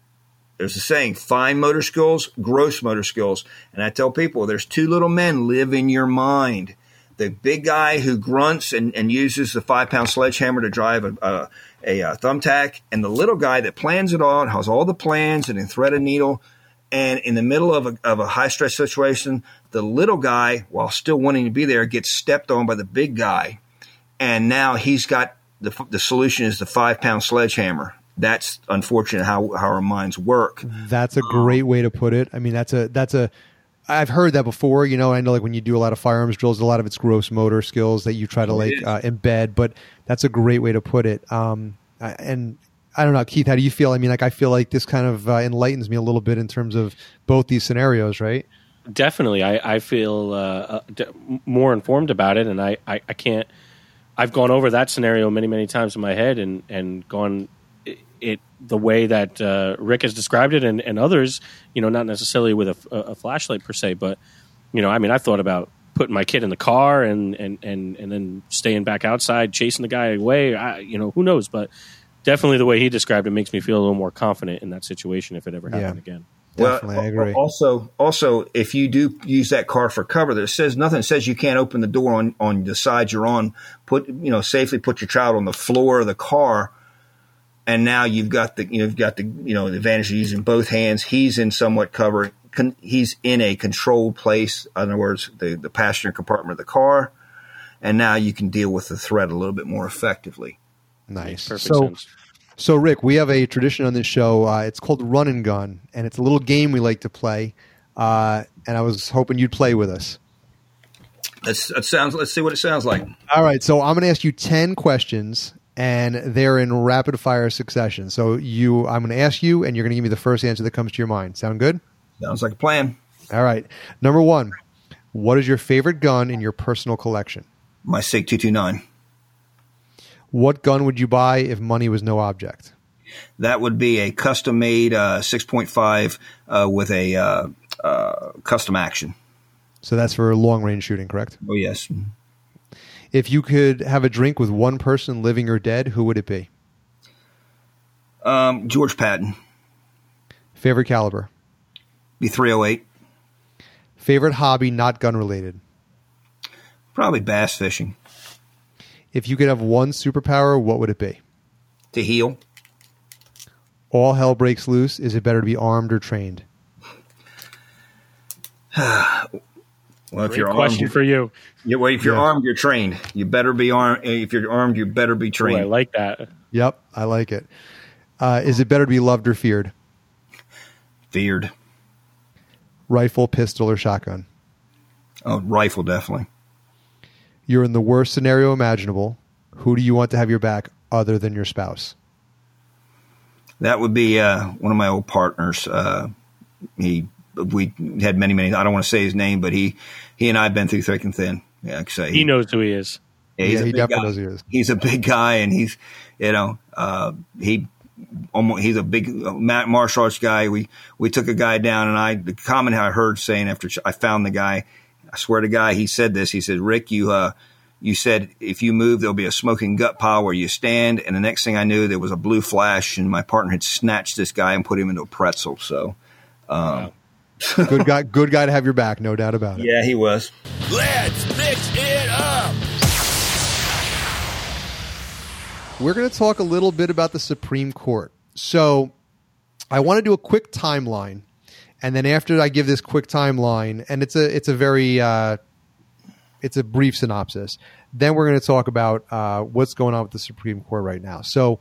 Speaker 3: there's a saying: fine motor skills, gross motor skills. And I tell people, there's two little men live in your mind. The big guy who grunts and, and uses the five pound sledgehammer to drive a, a, a, a thumbtack, and the little guy that plans it all, has all the plans and a thread a needle. And in the middle of a, of a high stress situation, the little guy, while still wanting to be there, gets stepped on by the big guy. And now he's got the, the solution is the five pound sledgehammer. That's unfortunate how, how our minds work.
Speaker 1: That's a great way to put it. I mean, that's a, that's a, I've heard that before. You know, I know like when you do a lot of firearms drills, a lot of it's gross motor skills that you try to like uh, embed, but that's a great way to put it. Um, and I don't know, Keith, how do you feel? I mean, like I feel like this kind of uh, enlightens me a little bit in terms of both these scenarios, right?
Speaker 2: Definitely, I, I feel uh, uh more informed about it, and I, I, I can't. I've gone over that scenario many, many times in my head, and and gone it the way that uh, Rick has described it, and, and others. You know, not necessarily with a, a, flashlight per se, but you know, I mean, I thought about putting my kid in the car and and and and then staying back outside, chasing the guy away. I, you know, who knows? But definitely, the way he described it makes me feel a little more confident in that situation if it ever happened yeah. again.
Speaker 1: Definitely, well, I agree.
Speaker 3: Also, also, if you do use that car for cover, there says nothing says you can't open the door on on the side you're on. Put you know safely put your child on the floor of the car and now you've got the you know you've got the you know the advantage of using both hands. He's in somewhat cover. Con, he's in a controlled place. In other words, the the passenger compartment of the car, and now you can deal with the threat a little bit more effectively.
Speaker 1: Nice. so, sense. so Rick, we have a tradition on this show. Uh, it's called Run and Gun, and it's a little game we like to play. Uh, and I was hoping you'd play with us.
Speaker 3: Let's, that sounds. Let's see what it sounds like.
Speaker 1: All right. So I'm going to ask you ten questions, and they're in rapid fire succession. So you, I'm going to ask you, and you're going to give me the first answer that comes to your mind. Sound good?
Speaker 3: Sounds like a plan.
Speaker 1: All right. Number one, what is your favorite gun in your personal collection?
Speaker 3: My Sig 229.
Speaker 1: What gun would you buy if money was no object?
Speaker 3: That would be a custom made uh, 6.5 uh, with a uh, uh, custom action.
Speaker 1: So that's for long range shooting, correct?
Speaker 3: Oh, yes.
Speaker 1: If you could have a drink with one person, living or dead, who would it be?
Speaker 3: Um, George Patton.
Speaker 1: Favorite caliber?
Speaker 3: Be 308.
Speaker 1: Favorite hobby, not gun related?
Speaker 3: Probably bass fishing.
Speaker 1: If you could have one superpower, what would it be?
Speaker 3: To heal.
Speaker 1: All hell breaks loose. Is it better to be armed or trained? [sighs]
Speaker 2: Well, if Great you're question armed, for you.
Speaker 3: Yeah, well, if you're yeah. armed, you're trained. You better be armed. If you're armed, you better be trained. Ooh, I
Speaker 2: like that.
Speaker 1: Yep, I like it. Uh, is it better to be loved or feared?
Speaker 3: Feared.
Speaker 1: Rifle, pistol, or shotgun?
Speaker 3: Oh, rifle, definitely.
Speaker 1: You're in the worst scenario imaginable. Who do you want to have your back other than your spouse?
Speaker 3: That would be uh, one of my old partners. Uh, he we had many, many. I don't want to say his name, but he he and I have been through thick and thin. Yeah, I say
Speaker 2: he, he knows who he is.
Speaker 1: Yeah, yeah he definitely guy. knows who he is.
Speaker 3: He's a big guy, and he's you know uh, he almost he's a big uh, martial arts guy. We we took a guy down, and I the comment I heard saying after I found the guy, I swear to God, he said this. He said, "Rick, you uh." You said if you move, there'll be a smoking gut pile where you stand. And the next thing I knew, there was a blue flash, and my partner had snatched this guy and put him into a pretzel. So, um, wow [laughs]
Speaker 1: good guy, good guy to have your back, no doubt about it.
Speaker 3: Yeah, he was.
Speaker 4: Let's mix it up.
Speaker 1: We're going to talk a little bit about the Supreme Court. So, I want to do a quick timeline, and then after I give this quick timeline, and it's a it's a very uh, it's a brief synopsis. Then we're going to talk about uh, what's going on with the Supreme Court right now. So,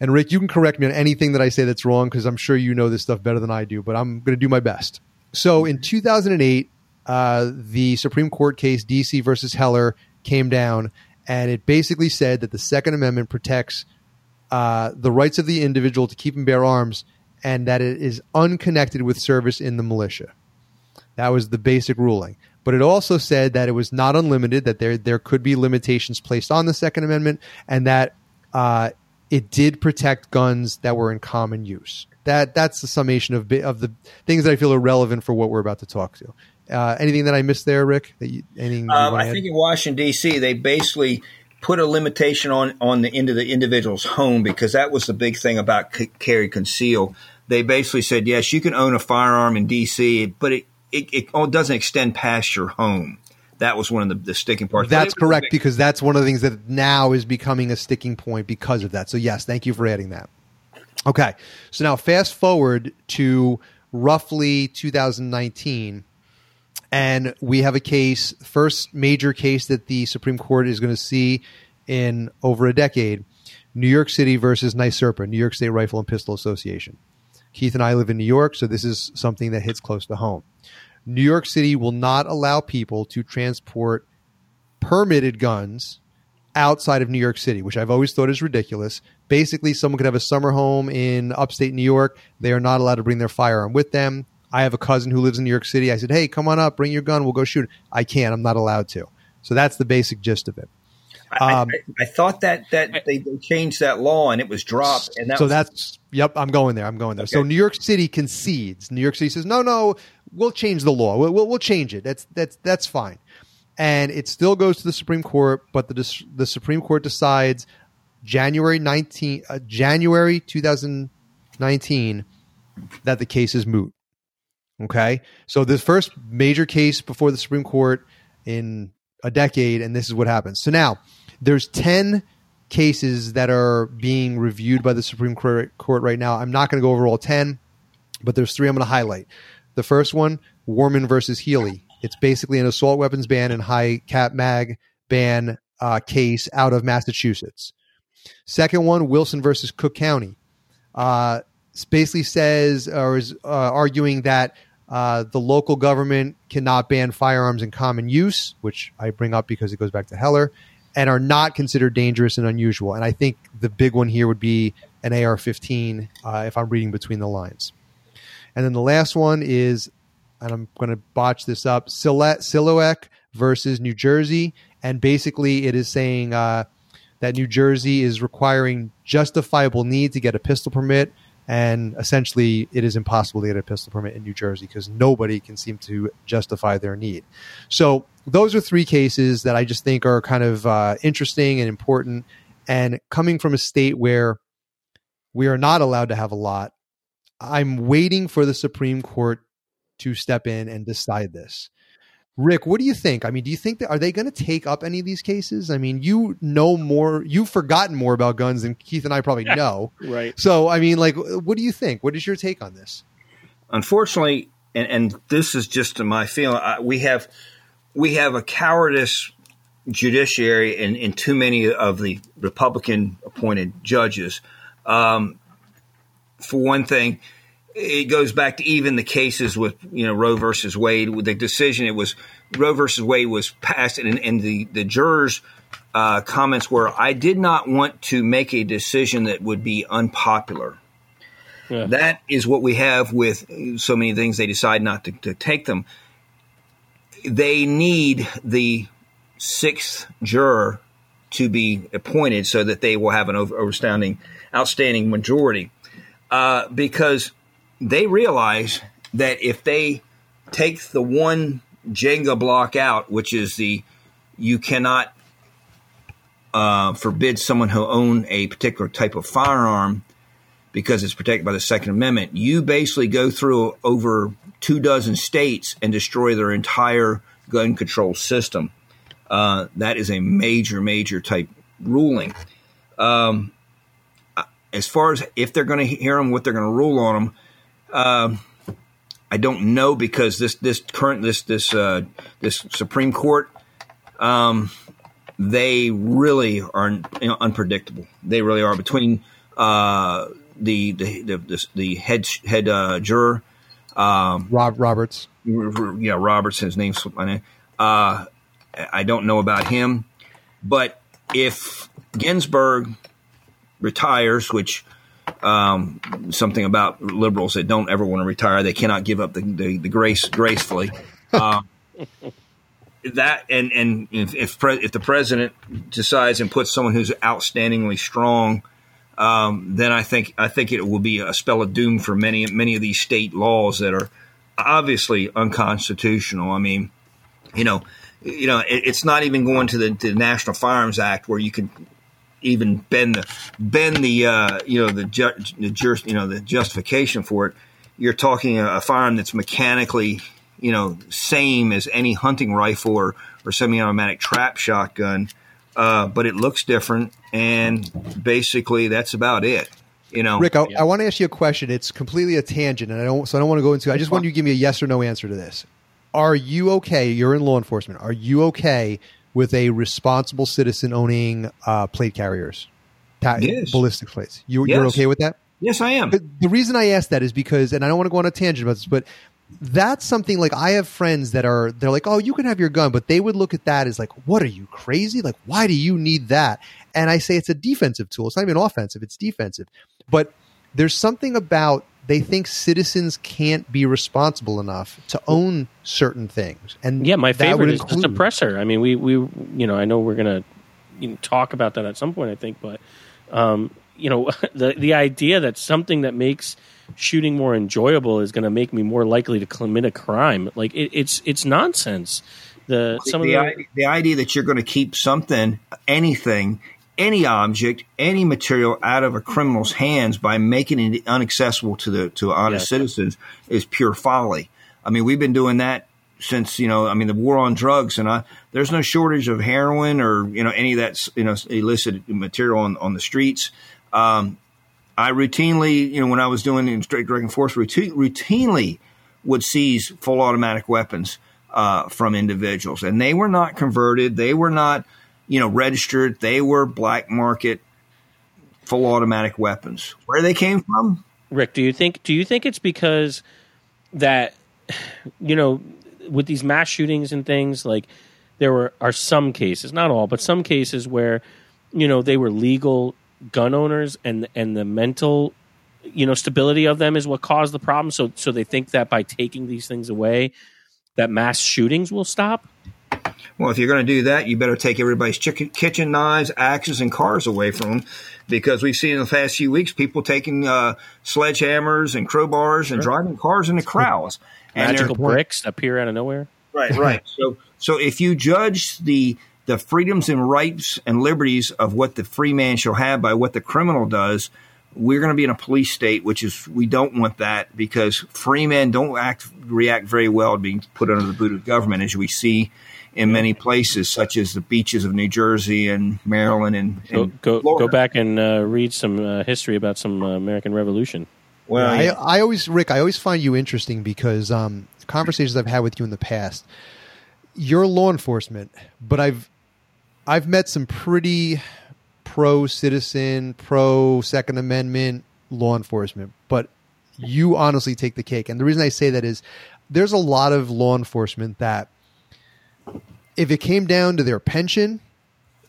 Speaker 1: and Rick, you can correct me on anything that I say that's wrong because I'm sure you know this stuff better than I do, but I'm going to do my best. So in 2008, uh, the Supreme Court case DC versus Heller came down, and it basically said that the Second Amendment protects uh, the rights of the individual to keep and bear arms, and that it is unconnected with service in the militia. That was the basic ruling. But it also said that it was not unlimited, that there there could be limitations placed on the Second Amendment, and that uh, it did protect guns that were in common use. That that's the summation of of the things that I feel are relevant for what we're about to talk to. Uh, anything that I missed there, Rick? That you, anything?
Speaker 3: Um, I think in Washington D.C. they basically put a limitation on on the into the individual's home because that was the big thing about c- carry conceal. They basically said, yes, you can own a firearm in D.C., but it, it, it doesn't extend past your home. That was one of the, the sticking parts.
Speaker 1: That's correct because that's one of the things that now is becoming a sticking point because of that. So yes, thank you for adding that. Okay, so now fast forward to roughly 2019 and we have a case, first major case that the Supreme Court is going to see in over a decade New York City versus NYSRPA, New York State Rifle and Pistol Association. Keith and I live in New York, so this is something that hits close to home. New York City will not allow people to transport permitted guns outside of New York City, which I've always thought is ridiculous. Basically, someone could have a summer home in upstate New York. They are not allowed to bring their firearm with them. I have a cousin who lives in New York City. I said, hey, come on up, bring your gun, we'll go shoot. I can't. I'm not allowed to. So that's the basic gist of it.
Speaker 3: Um, I, I, thought that that they, changed that law and it was dropped. And that
Speaker 1: so
Speaker 3: was,
Speaker 1: that's yep. I'm going there. I'm going there. Okay. So New York City concedes. New York City says, no, no, we'll change the law. We'll, we'll, we'll change it. That's that's that's fine. And it still goes to the Supreme Court, but the the Supreme Court decides January 19 uh, January 2019 that the case is moot. Okay. So the first major case before the Supreme Court in a decade, and this is what happens. So now there's 10 cases that are being reviewed by the Supreme Court right now. I'm not going to go over all 10, but there's three I'm going to highlight. The first one, Worman versus Healey. It's basically an assault weapons ban and high cap mag ban uh, case out of Massachusetts. Second one, Wilson versus Cook County. Uh, basically says or is uh, arguing that uh, the local government cannot ban firearms in common use, which I bring up because it goes back to Heller, and are not considered dangerous and unusual. And I think the big one here would be an AR 15, uh, if I'm reading between the lines. And then the last one is, and I'm going to botch this up, Silowiec versus New Jersey. And basically, it is saying uh, that New Jersey is requiring justifiable need to get a pistol permit and essentially it is impossible to get a pistol permit in New Jersey because nobody can seem to justify their need. So those are three cases that I just think are kind of uh, interesting and important. And coming from a state where we are not allowed to have a lot, I'm waiting for the Supreme Court to step in and decide this. Rick, what do you think? I mean, do you think that are they going to take up any of these cases? I mean, you know more, you've forgotten more about guns than Keith and I probably know. [laughs]
Speaker 2: right.
Speaker 1: So, I mean, like, what do you think? What is your take on this?
Speaker 3: Unfortunately, and, and this is just my feeling, I, we have we have a cowardice judiciary in, in too many of the Republican appointed judges. Um, for one thing, it goes back to even the cases with you know Roe versus Wade. With the decision, it was Roe versus Wade was passed, and, and the the jurors' uh, comments were, "I did not want to make a decision that would be unpopular." Yeah. That is what we have with so many things. They decide not to, to take them. They need the sixth juror to be appointed so that they will have an over, outstanding, outstanding majority. Uh, because they realize that if they take the one Jenga block out, which is the you cannot uh, forbid someone who own a particular type of firearm because it's protected by the Second Amendment, you basically go through over two dozen states and destroy their entire gun control system. Uh, that is a major, major type ruling. Um, as far as if they're going to hear them, what they're going to rule on them, um, I don't know because this this current this this uh, this Supreme Court, um, they really are you know, unpredictable. They really are between uh, the, the, the the head head uh, juror,
Speaker 1: um, Rob Roberts.
Speaker 3: Yeah, Roberts. His name's my name. Uh, I don't know about him, but if Ginsburg retires, which um, something about liberals that don't ever want to retire. They cannot give up the, the, the grace gracefully. Um, that and and if if, pre, if, the president decides and puts someone who's outstandingly strong, um, then I think I think it will be a spell of doom for many many of these state laws that are obviously unconstitutional. I mean, you know, you know, it, it's not even going to the, to the National Firearms Act where you can even bend the bend the uh, you know the, ju- the ju- you know the justification for it. You're talking a, a firearm that's mechanically you know same as any hunting rifle or, or semi-automatic trap shotgun, uh, but it looks different, and basically that's about it. You know,
Speaker 1: Rick, I, yeah. I want to ask you a question. It's completely a tangent, and I don't so I don't want to go into. I just want you to give me a yes or no answer to this. Are you okay? You're in law enforcement. Are you okay with a responsible citizen owning uh, plate carriers, ta- yes. ballistic plates. You, are okay with that?
Speaker 3: Yes, I am.
Speaker 1: But the reason I ask that is because, and I don't want to go on a tangent about this, but that's something like I have friends that are they're like, oh, you can have your gun, but they would look at that as like, what are you crazy? Like, why do you need that? And I say it's a defensive tool. It's not even offensive; it's defensive. But there's something about they think citizens can't be responsible enough to own certain things. And
Speaker 2: yeah, my favorite is include, the suppressor. I mean, we we you know I know we're gonna you know, talk about that at some point. I think, but um, you know [laughs] the the idea that something that makes shooting more enjoyable is going to make me more likely to commit a crime like it, it's it's nonsense. The some
Speaker 3: the,
Speaker 2: the,
Speaker 3: the idea that you're going to keep something anything any object, any material out of a criminal's hands by making it inaccessible to the to honest yes. citizens is pure folly. I mean, we've been doing that since you know. I mean, the war on drugs, and I, there's no shortage of heroin or you know any of that you know illicit material on on the streets. Um, I routinely, you know, when I was doing the straight drug enforcement, routinely would seize full automatic weapons uh, from individuals, and they were not converted. They were not you know, registered. They were black market full automatic weapons. Where they came from?
Speaker 2: Rick, do you think do you think it's because that you know, with these mass shootings and things like there were are some cases, not all, but some cases where you know, they were legal gun owners and and the mental you know stability of them is what caused the problem so so they think that by taking these things away that mass shootings will stop
Speaker 3: well, if you're going to do that, you better take everybody's chicken, kitchen knives, axes, and cars away from them, because we've seen in the past few weeks people taking uh, sledgehammers and crowbars and driving cars into crowds.
Speaker 2: And Magical bricks appear out of nowhere.
Speaker 3: Right, right. [laughs] so, so if you judge the the freedoms and rights and liberties of what the free man shall have by what the criminal does, we're going to be in a police state, which is we don't want that because free men don't act react very well to being put under the boot of government, as we see in many places, such as the beaches of New Jersey and Maryland and,
Speaker 2: and go go, go, back and uh, read some uh, history about some uh, American Revolution.
Speaker 1: Well, yeah, I, I, always Rick, I always find you interesting because um, conversations I've had with you in the past, you're law enforcement, but I've I've met some pretty pro citizen, pro Second Amendment law enforcement, but you honestly take the cake. And the reason I say that is there's a lot of law enforcement that if it came down to their pension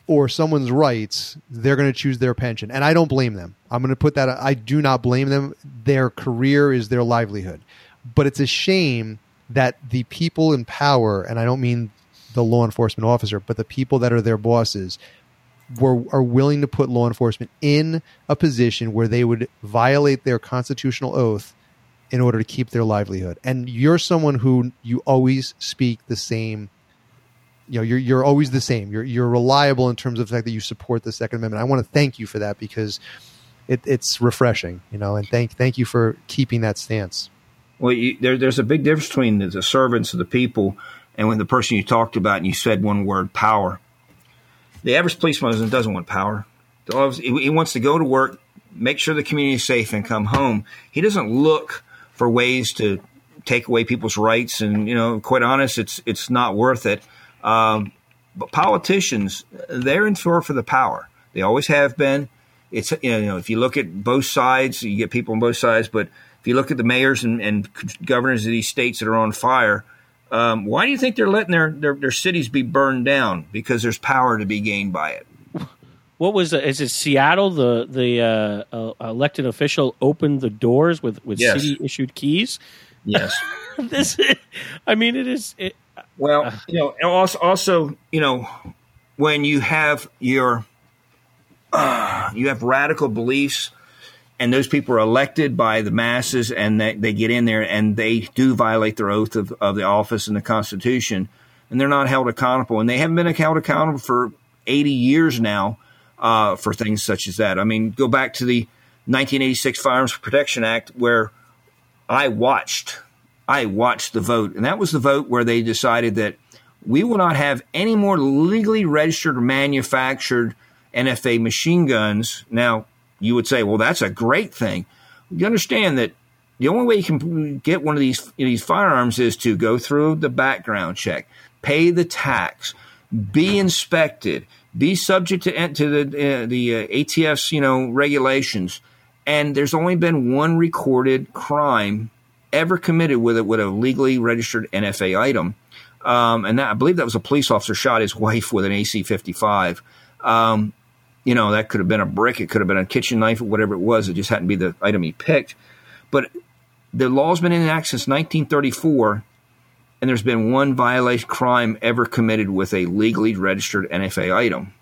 Speaker 1: or someone's rights, they're going to choose their pension. And I don't blame them. I'm going to put that, I do not blame them. Their career is their livelihood. But it's a shame that the people in power, and I don't mean the law enforcement officer, but the people that are their bosses, were, are willing to put law enforcement in a position where they would violate their constitutional oath in order to keep their livelihood. And you're someone who you always speak the same you know you're you're always the same. You're you're reliable in terms of the fact that you support the Second Amendment. I want to thank you for that because it, it's refreshing, you know, and thank thank you for keeping that stance.
Speaker 3: Well, you, there, there's a big difference between the, the servants of the people and when the person you talked about and you said one word, power. The average policeman doesn't want power. He wants to go to work, make sure the community is safe, and come home. He doesn't look for ways to take away people's rights. And you know, quite honest, it's it's not worth it. Um, but politicians, they're in store for the power. They always have been. It's you know if you look at both sides, you get people on both sides. But if you look at the mayors and, and governors of these states that are on fire, um, why do you think they're letting their, their, their cities be burned down? Because there's power to be gained by it.
Speaker 2: What was it? Is it Seattle? The the uh, uh, elected official opened the doors with with yes. city issued keys.
Speaker 3: Yes. [laughs]
Speaker 2: this, I mean, it is. It,
Speaker 3: well, uh, you know, also, also, you know, when you have your uh, you have radical beliefs, and those people are elected by the masses, and they, they get in there and they do violate their oath of, of the office and the Constitution, and they're not held accountable, and they haven't been held accountable for eighty years now. uh, for things such as that. I mean, go back to the 1986 Firearms Protection Act, where I watched, I watched the vote, and that was the vote where they decided that we will not have any more legally registered or manufactured NFA machine guns. Now, you would say, well, that's a great thing. You understand that the only way you can get one of these these firearms is to go through the background check, pay the tax, be inspected, be subject to to the uh, the uh, ATF's you know regulations, and there's only been one recorded crime ever committed with it with a legally registered NFA item, um, and that I believe that was a police officer shot his [laughs] wife with an AC-55. Um, you know that could have been a brick, it could have been a kitchen knife, whatever it was. It just to be the item he picked, but the law's been in act since 1934, and there's been one violation crime ever committed with a legally registered NFA item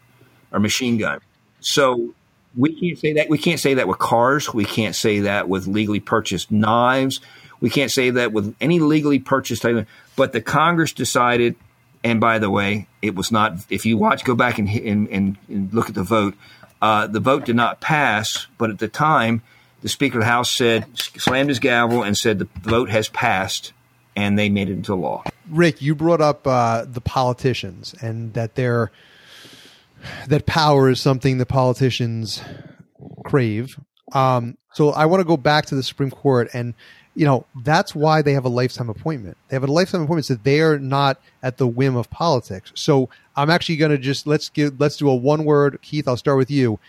Speaker 3: or machine gun. So we can't say that. We can't say that with cars. We can't say that with legally purchased knives. We can't say that with any legally purchased item. But the Congress decided, and by the way, it was not. If you watch, go back and and, and, and look at the vote. Uh, the vote did not pass, but at the time, the Speaker of the House said, slammed his gavel and said the vote has passed, and they made it into law.
Speaker 1: Rick, you brought up uh, the politicians and that they're that power is something the politicians crave. Um, so I want to go back to the Supreme Court, and you know that's why they have a lifetime appointment. They have a lifetime appointment, so they are not at the whim of politics. So I'm actually going to just let's give let's do a one word. Keith, I'll start with you.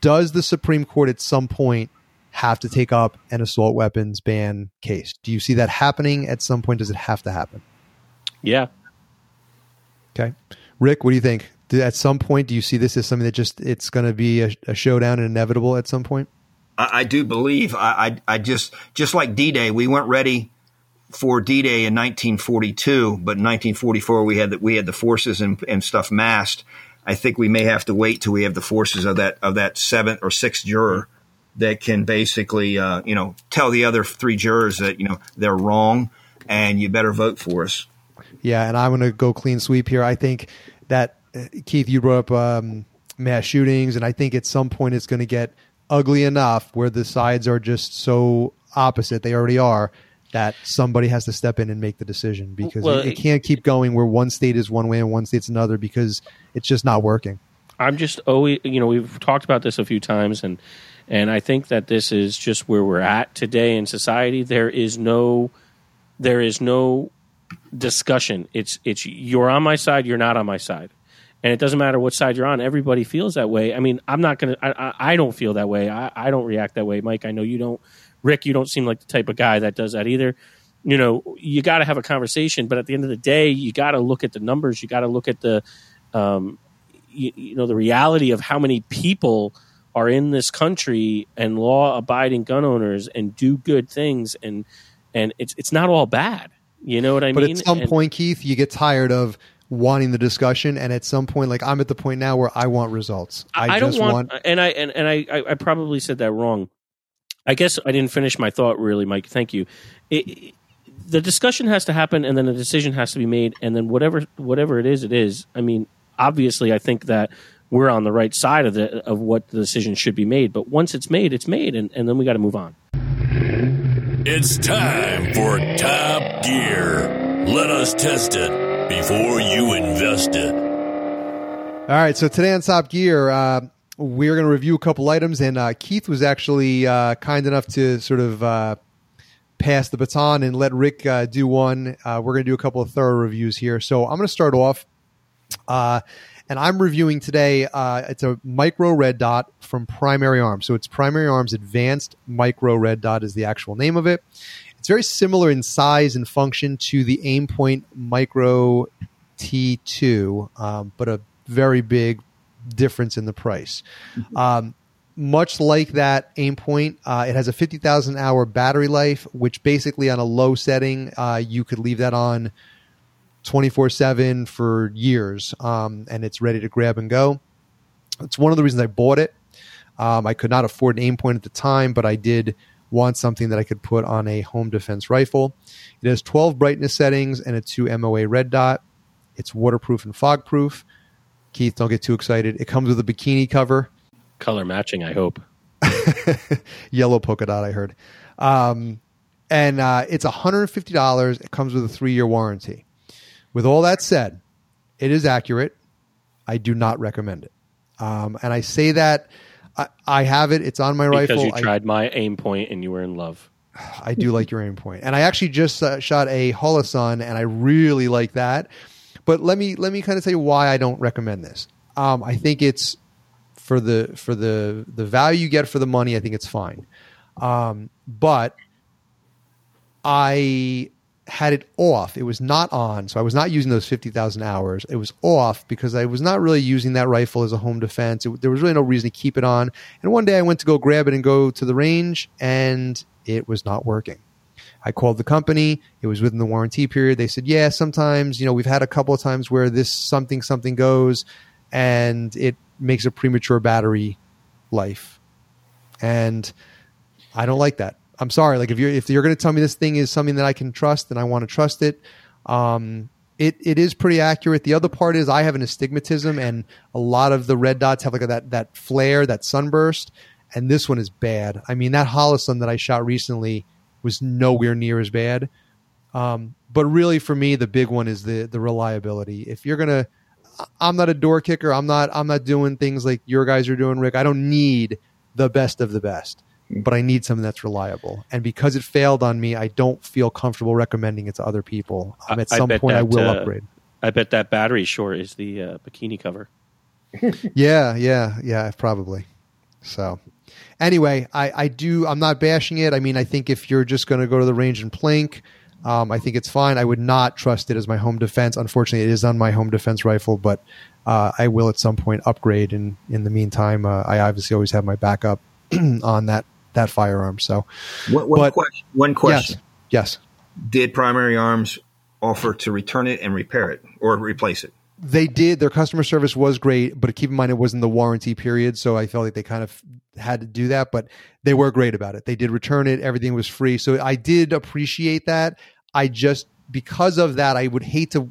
Speaker 1: Does the Supreme Court at some point have to take up an assault weapons ban case. Do you see that happening at some point? Does it have to happen?
Speaker 2: Yeah.
Speaker 1: Okay. Rick, what do you think? at some point, do you see this as something that just it's going to be a, a, showdown and inevitable at some point?
Speaker 3: I, I do believe. I, I, I just just like D Day, we weren't ready for D Day in 1942, but in 1944 we had the, we had the forces and, and stuff massed. I think we may have to wait till we have the forces of that of that seventh or sixth juror that can basically, uh, you know, tell the other three jurors that, you know, they're wrong and you better vote for us.
Speaker 1: Yeah, and I'm going to go clean sweep here. I think that, uh, Keith, you brought up um, mass shootings, and I think at some point it's going to get ugly enough where the sides are just so opposite, they already are, that somebody has to step in and make the decision because well, it, it can't keep going where one state is one way and one state's another because it's just not working.
Speaker 2: I'm just always, you know, we've talked about this a few times, and and I think that this is just where we're at today in society. There is no, there is no discussion. It's it's you're on my side, you're not on my side, and it doesn't matter what side you're on. Everybody feels that way. I mean, I'm not gonna. I, I, I don't feel that way. I, I don't react that way. Mike, I know you don't. Rick, you don't seem like the type of guy that does that either. You know, you got to have a conversation, but at the end of the day, you got to look at the numbers. You got to look at the, um, you, you know, the reality of how many people are in this country and law abiding gun owners and do good things and and it's it's not all bad. You know what I
Speaker 1: but
Speaker 2: mean?
Speaker 1: But at some
Speaker 2: and,
Speaker 1: point, Keith, you get tired of wanting the discussion and at some point like i'm at the point now where i want results
Speaker 2: i, I don't want, want, and i and, and I, I probably said that wrong i guess i didn't finish my thought really mike thank you it, it, the discussion has to happen and then a decision has to be made and then whatever whatever it is it is i mean obviously i think that we're on the right side of the of what the decision should be made. But once it's made, it's made, and, and then we got to move on.
Speaker 4: It's time for Top Gear. Let us test it before you invest it.
Speaker 1: All right, so today on Top Gear, uh, we're going to review a couple items, and uh, Keith was actually uh, kind enough to sort of uh, pass the baton and let Rick uh, do one. Uh, we're going to do a couple of thorough reviews here. So I'm going to start off and I'm reviewing today. It's a micro red dot from Primary Arms. So it's Primary Arms Advanced Micro Red Dot is the actual name of it. It's very similar in size and function to the Aimpoint Micro T2, um, but a very big difference in the price. Mm-hmm. Um, much like that Aimpoint, uh, it has a 50,000 hour battery life, which basically on a low setting, uh, you could leave that on 24 7 for years um, and it's ready to grab and go. It's one of the reasons I bought it. Um, I could not afford an Aimpoint at the time, but I did want something that I could put on a home defense rifle. It has 12 brightness settings and a 2 MOA red dot. It's waterproof and fog proof. Keith, don't get too excited. It comes with a bikini cover.
Speaker 2: Color matching, I hope. [laughs]
Speaker 1: Yellow polka dot, I heard. Um, and uh, it's $150. It comes with a three year warranty. With all that said, it is accurate. I do not recommend it. Um, and I say that I, I, have it. It's on my
Speaker 2: because
Speaker 1: rifle.
Speaker 2: Because you tried I, my aim and you were in love.
Speaker 1: I do like your Aimpoint, and I actually just uh, shot a Holosun, and I really like that. But let me let me kind of tell you why I don't recommend this. Um, I think it's for the for the the value you get for the money. I think it's fine, um, but I had it off. It was not on, so I was not using those fifty thousand hours. It was off because I was not really using that rifle as a home defense. It, there was really no reason to keep it on. And one day I went to go grab it and go to the range, and it was not working. I called the company. It was within the warranty period. They said, "Yeah, sometimes you know we've had a couple of times where this something something goes, and it makes a premature battery life." And I don't like that. I'm sorry. Like if you're if you're going to tell me this thing is something that I can trust, then I want to trust it. Um, it it is pretty accurate. The other part is I have an astigmatism, and a lot of the red dots have like a, that that flare, that sunburst, and this one is bad. I mean, that Holosun that I shot recently was nowhere near as bad. Um, but really, for me, the big one is the the reliability. If you're gonna, I'm not a door kicker. I'm not. I'm not doing things like your guys are doing, Rick. I don't need the best of the best but I need something that's reliable. And because it failed on me, I don't feel comfortable recommending it to other people. Um, at some point, that, I will uh, upgrade.
Speaker 2: I bet that battery short is the uh, bikini cover. [laughs]
Speaker 1: yeah, yeah, yeah, probably. So, anyway, I, I do. I'm not bashing it. I mean, I think if you're just going to go to the range and plink, um, I think it's fine. I would not trust it as my home defense. Unfortunately, it is on my home defense rifle, but uh, I will at some point upgrade. And in the meantime, uh, I obviously always have my backup [clears throat] on that that firearm. So,
Speaker 3: one, one, but, question, one question.
Speaker 1: Yes, yes.
Speaker 3: Did Primary Arms offer to return it and repair it or replace it?
Speaker 1: They did. Their customer service was great, but keep in mind it was in the warranty period, so I felt like they kind of had to do that. But they were great about it. They did return it. Everything was free, so I did appreciate that. I just because of that, I would hate to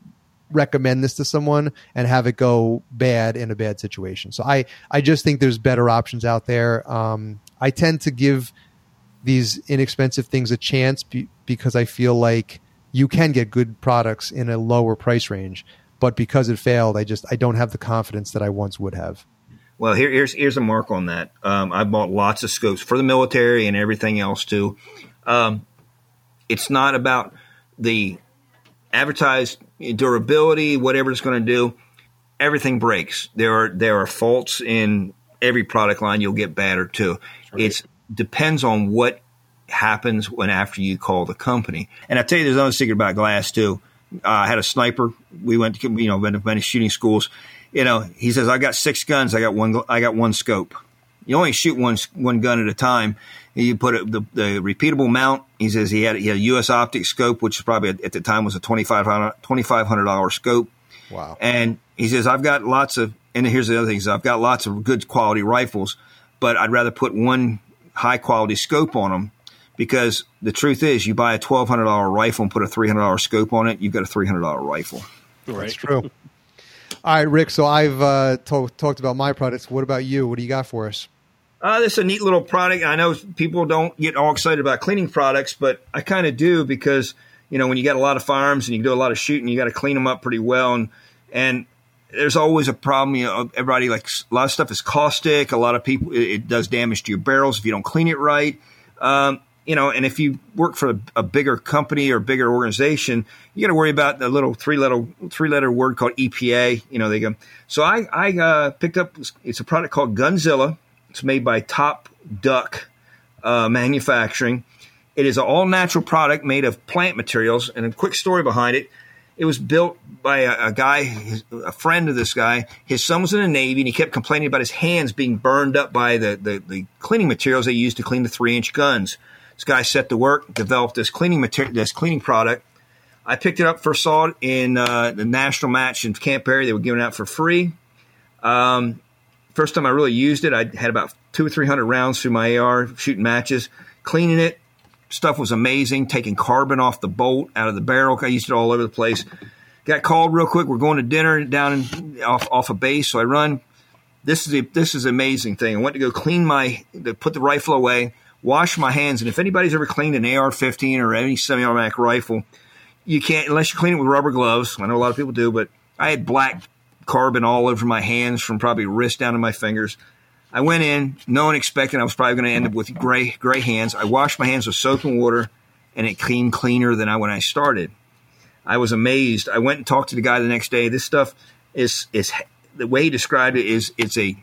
Speaker 1: recommend this to someone and have it go bad in a bad situation. So I I just think there's better options out there. Um, I tend to give these inexpensive things a chance be, because I feel like you can get good products in a lower price range. But because it failed, I just I don't have the confidence that I once would have.
Speaker 3: Well, here, here's here's a mark on that. Um, I bought lots of scopes for the military and everything else too. Um, it's not about the advertised durability, whatever it's going to do. Everything breaks. There are there are faults in every product line. You'll get battered too. It depends on what happens when after you call the company. And I tell you, there's another secret about glass too. Uh, I had a sniper. We went to you know went to many shooting schools. You know, he says I got six guns. I got one. I got one scope. You only shoot one one gun at a time. You put it, the, the repeatable mount. He says he had he had a U.S. optic scope, which probably at the time was a twenty five hundred dollar scope.
Speaker 1: Wow.
Speaker 3: And he says I've got lots of. And here's the other thing: is I've got lots of good quality rifles but I'd rather put one high quality scope on them because the truth is, you buy a twelve hundred dollar rifle and put a three hundred dollar scope on it, you've got a three hundred dollar rifle.
Speaker 1: Right. That's true. [laughs] All right, Rick. So I've uh, to- talked about my products. What about you? What do you got for us?
Speaker 3: Uh, this is a neat little product. I know people don't get all excited about cleaning products, but I kind of do because you know when you got a lot of firearms and you do a lot of shooting, you got to clean them up pretty well. And and there's always a problem. You know, everybody like a lot of stuff is caustic. A lot of people it, it does damage to your barrels if you don't clean it right. Um, you know, and if you work for a, a bigger company or bigger organization, you got to worry about the little three letter three letter word called EPA. You know, they go. So I I uh, picked up. It's a product called Gunzilla. It's made by Top Duck uh, Manufacturing. It is an all natural product made of plant materials. And a quick story behind it it was built by a, a guy, a friend of this guy. His son was in the Navy, and he kept complaining about his hands being burned up by the, the, the cleaning materials they used to clean the three inch guns. This guy set to work, developed this cleaning material, this cleaning product. I picked it up, first saw it in uh, the national match in Camp Perry. They were giving it out for free. Um, first time I really used it, I had about two or three hundred rounds through my AR shooting matches. Cleaning it, Stuff was amazing, taking carbon off the bolt out of the barrel. I used it all over the place. got called real quick. We're going to dinner down in, off off a base, so I run. This is a, this is amazing thing. I went to go clean my put the rifle away, wash my hands, and if anybody's ever cleaned an AR-15 or any semi-automatic rifle, you can't unless you clean it with rubber gloves. I know a lot of people do, but I had black carbon all over my hands from probably wrist down to my fingers. I went in, no one expected I was probably going to end up with gray gray hands. I washed my hands with soap and water, and it cleaned cleaner than I when I started. I was amazed. I went and talked to the guy the next day. This stuff is is the way he described it is it's a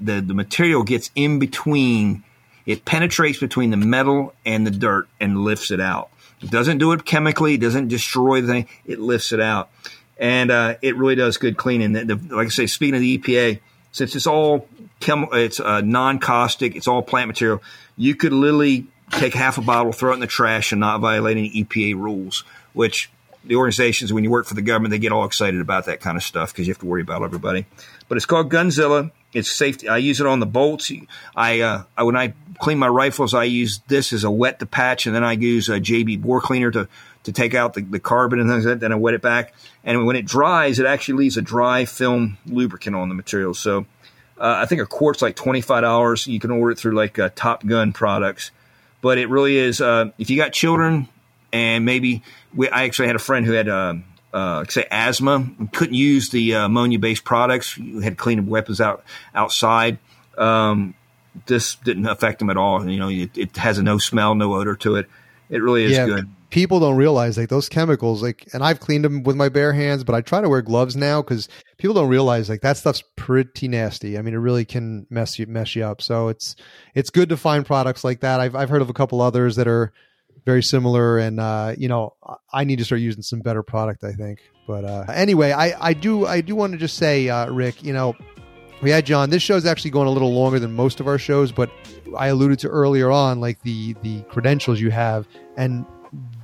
Speaker 3: the the material gets in between. It penetrates between the metal and the dirt and lifts it out. It doesn't do it chemically. It doesn't destroy the thing. It lifts it out, and uh, it really does good cleaning. The, the, like I say, speaking of the EPA, since it's all chem, it's uh, non-caustic, it's all plant material. You could literally take half a bottle, throw it in the trash, and not violate any EPA rules. Which the organizations, when you work for the government, they get all excited about that kind of stuff because you have to worry about everybody. But it's called Gunzilla. It's safety. I use it on the bolts. I, uh, I when I clean my rifles, I use this as a wet to patch, and then I use a JB bore cleaner to to take out the, the carbon and things like that. Then I wet it back, and when it dries, it actually leaves a dry film lubricant on the material. So uh, I think a quart's like twenty five dollars. You can order it through like uh, Top Gun products, but it really is. Uh, if you got children, and maybe we, I actually had a friend who had. Uh, uh, say asthma, couldn't use the uh, ammonia based products. You had clean weapons out outside. Um, this didn't affect them at all. You know, it, it, has a no smell, no odor to it. It really is yeah, good.
Speaker 1: People don't realize like those chemicals, like, and I've cleaned them with my bare hands, but I try to wear gloves now because people don't realize like that stuff's pretty nasty. I mean, it really can mess you mess you up. So it's it's good to find products like that. I've I've heard of a couple others that are very similar. And uh, you know, I need to start using some better product. I think. But uh, anyway, I I do I do want to just say, uh, Rick, you know. Had John. This show is actually going a little longer than most of our shows, but I alluded to earlier on, like the the credentials you have, and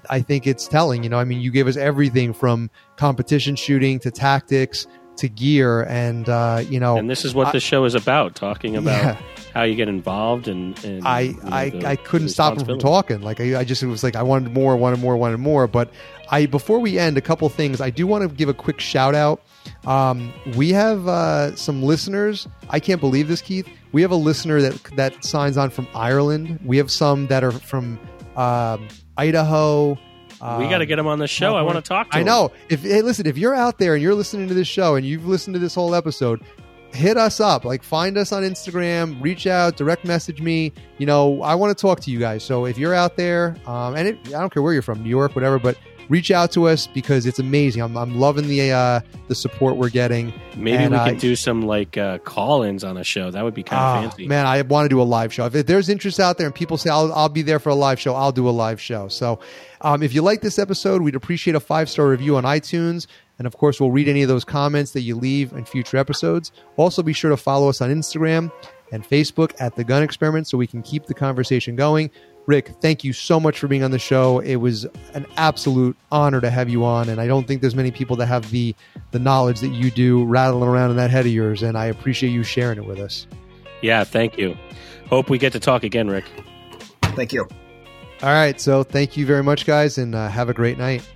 Speaker 1: I think it's telling. You know, I mean, you gave us everything from competition shooting to tactics to gear, and uh, you know,
Speaker 2: and this is what I, the show is about: talking about yeah how you get involved and, and
Speaker 1: I you know, I, the, I couldn't stop him from talking. Like I, I just it was like I wanted more, wanted more, wanted more. But I before we end, a couple things. I do want to give a quick shout out. Um, we have uh, some listeners. I can't believe this, Keith. We have a listener that that signs on from Ireland. We have some that are from um, Idaho.
Speaker 2: we got to get him on the show. I want to talk to
Speaker 1: I
Speaker 2: him.
Speaker 1: know. If hey, listen, if you're out there and you're listening to this show and you've listened to this whole episode, hit us up. Like, find us on Instagram, reach out, direct message me. You know, I want to talk to you guys. So if you're out there, um, and it, I don't care where you're from, New York, whatever, but reach out to us because it's amazing. I'm, I'm loving the uh, the support we're getting.
Speaker 2: Maybe and, we can uh, do some like uh, call-ins on a show. That would be kind of uh, fancy.
Speaker 1: Man, I want to do a live show. If there's interest out there and people say I'll, I'll be there for a live show, I'll do a live show. So um, if you like this episode, we'd appreciate a five star review on iTunes. And of course, we'll read any of those comments that you leave in future episodes. Also, be sure to follow us on Instagram and Facebook at The Gun Experiment so we can keep the conversation going. Rick, thank you so much for being on the show. It was an absolute honor to have you on, and I don't think there's many people that have the the knowledge that you do rattling around in that head of yours, and I appreciate you sharing it with us.
Speaker 2: Yeah, thank you. Hope we get to talk again, Rick.
Speaker 3: Thank you.
Speaker 1: All right, so thank you very much, guys, and uh, have a great night.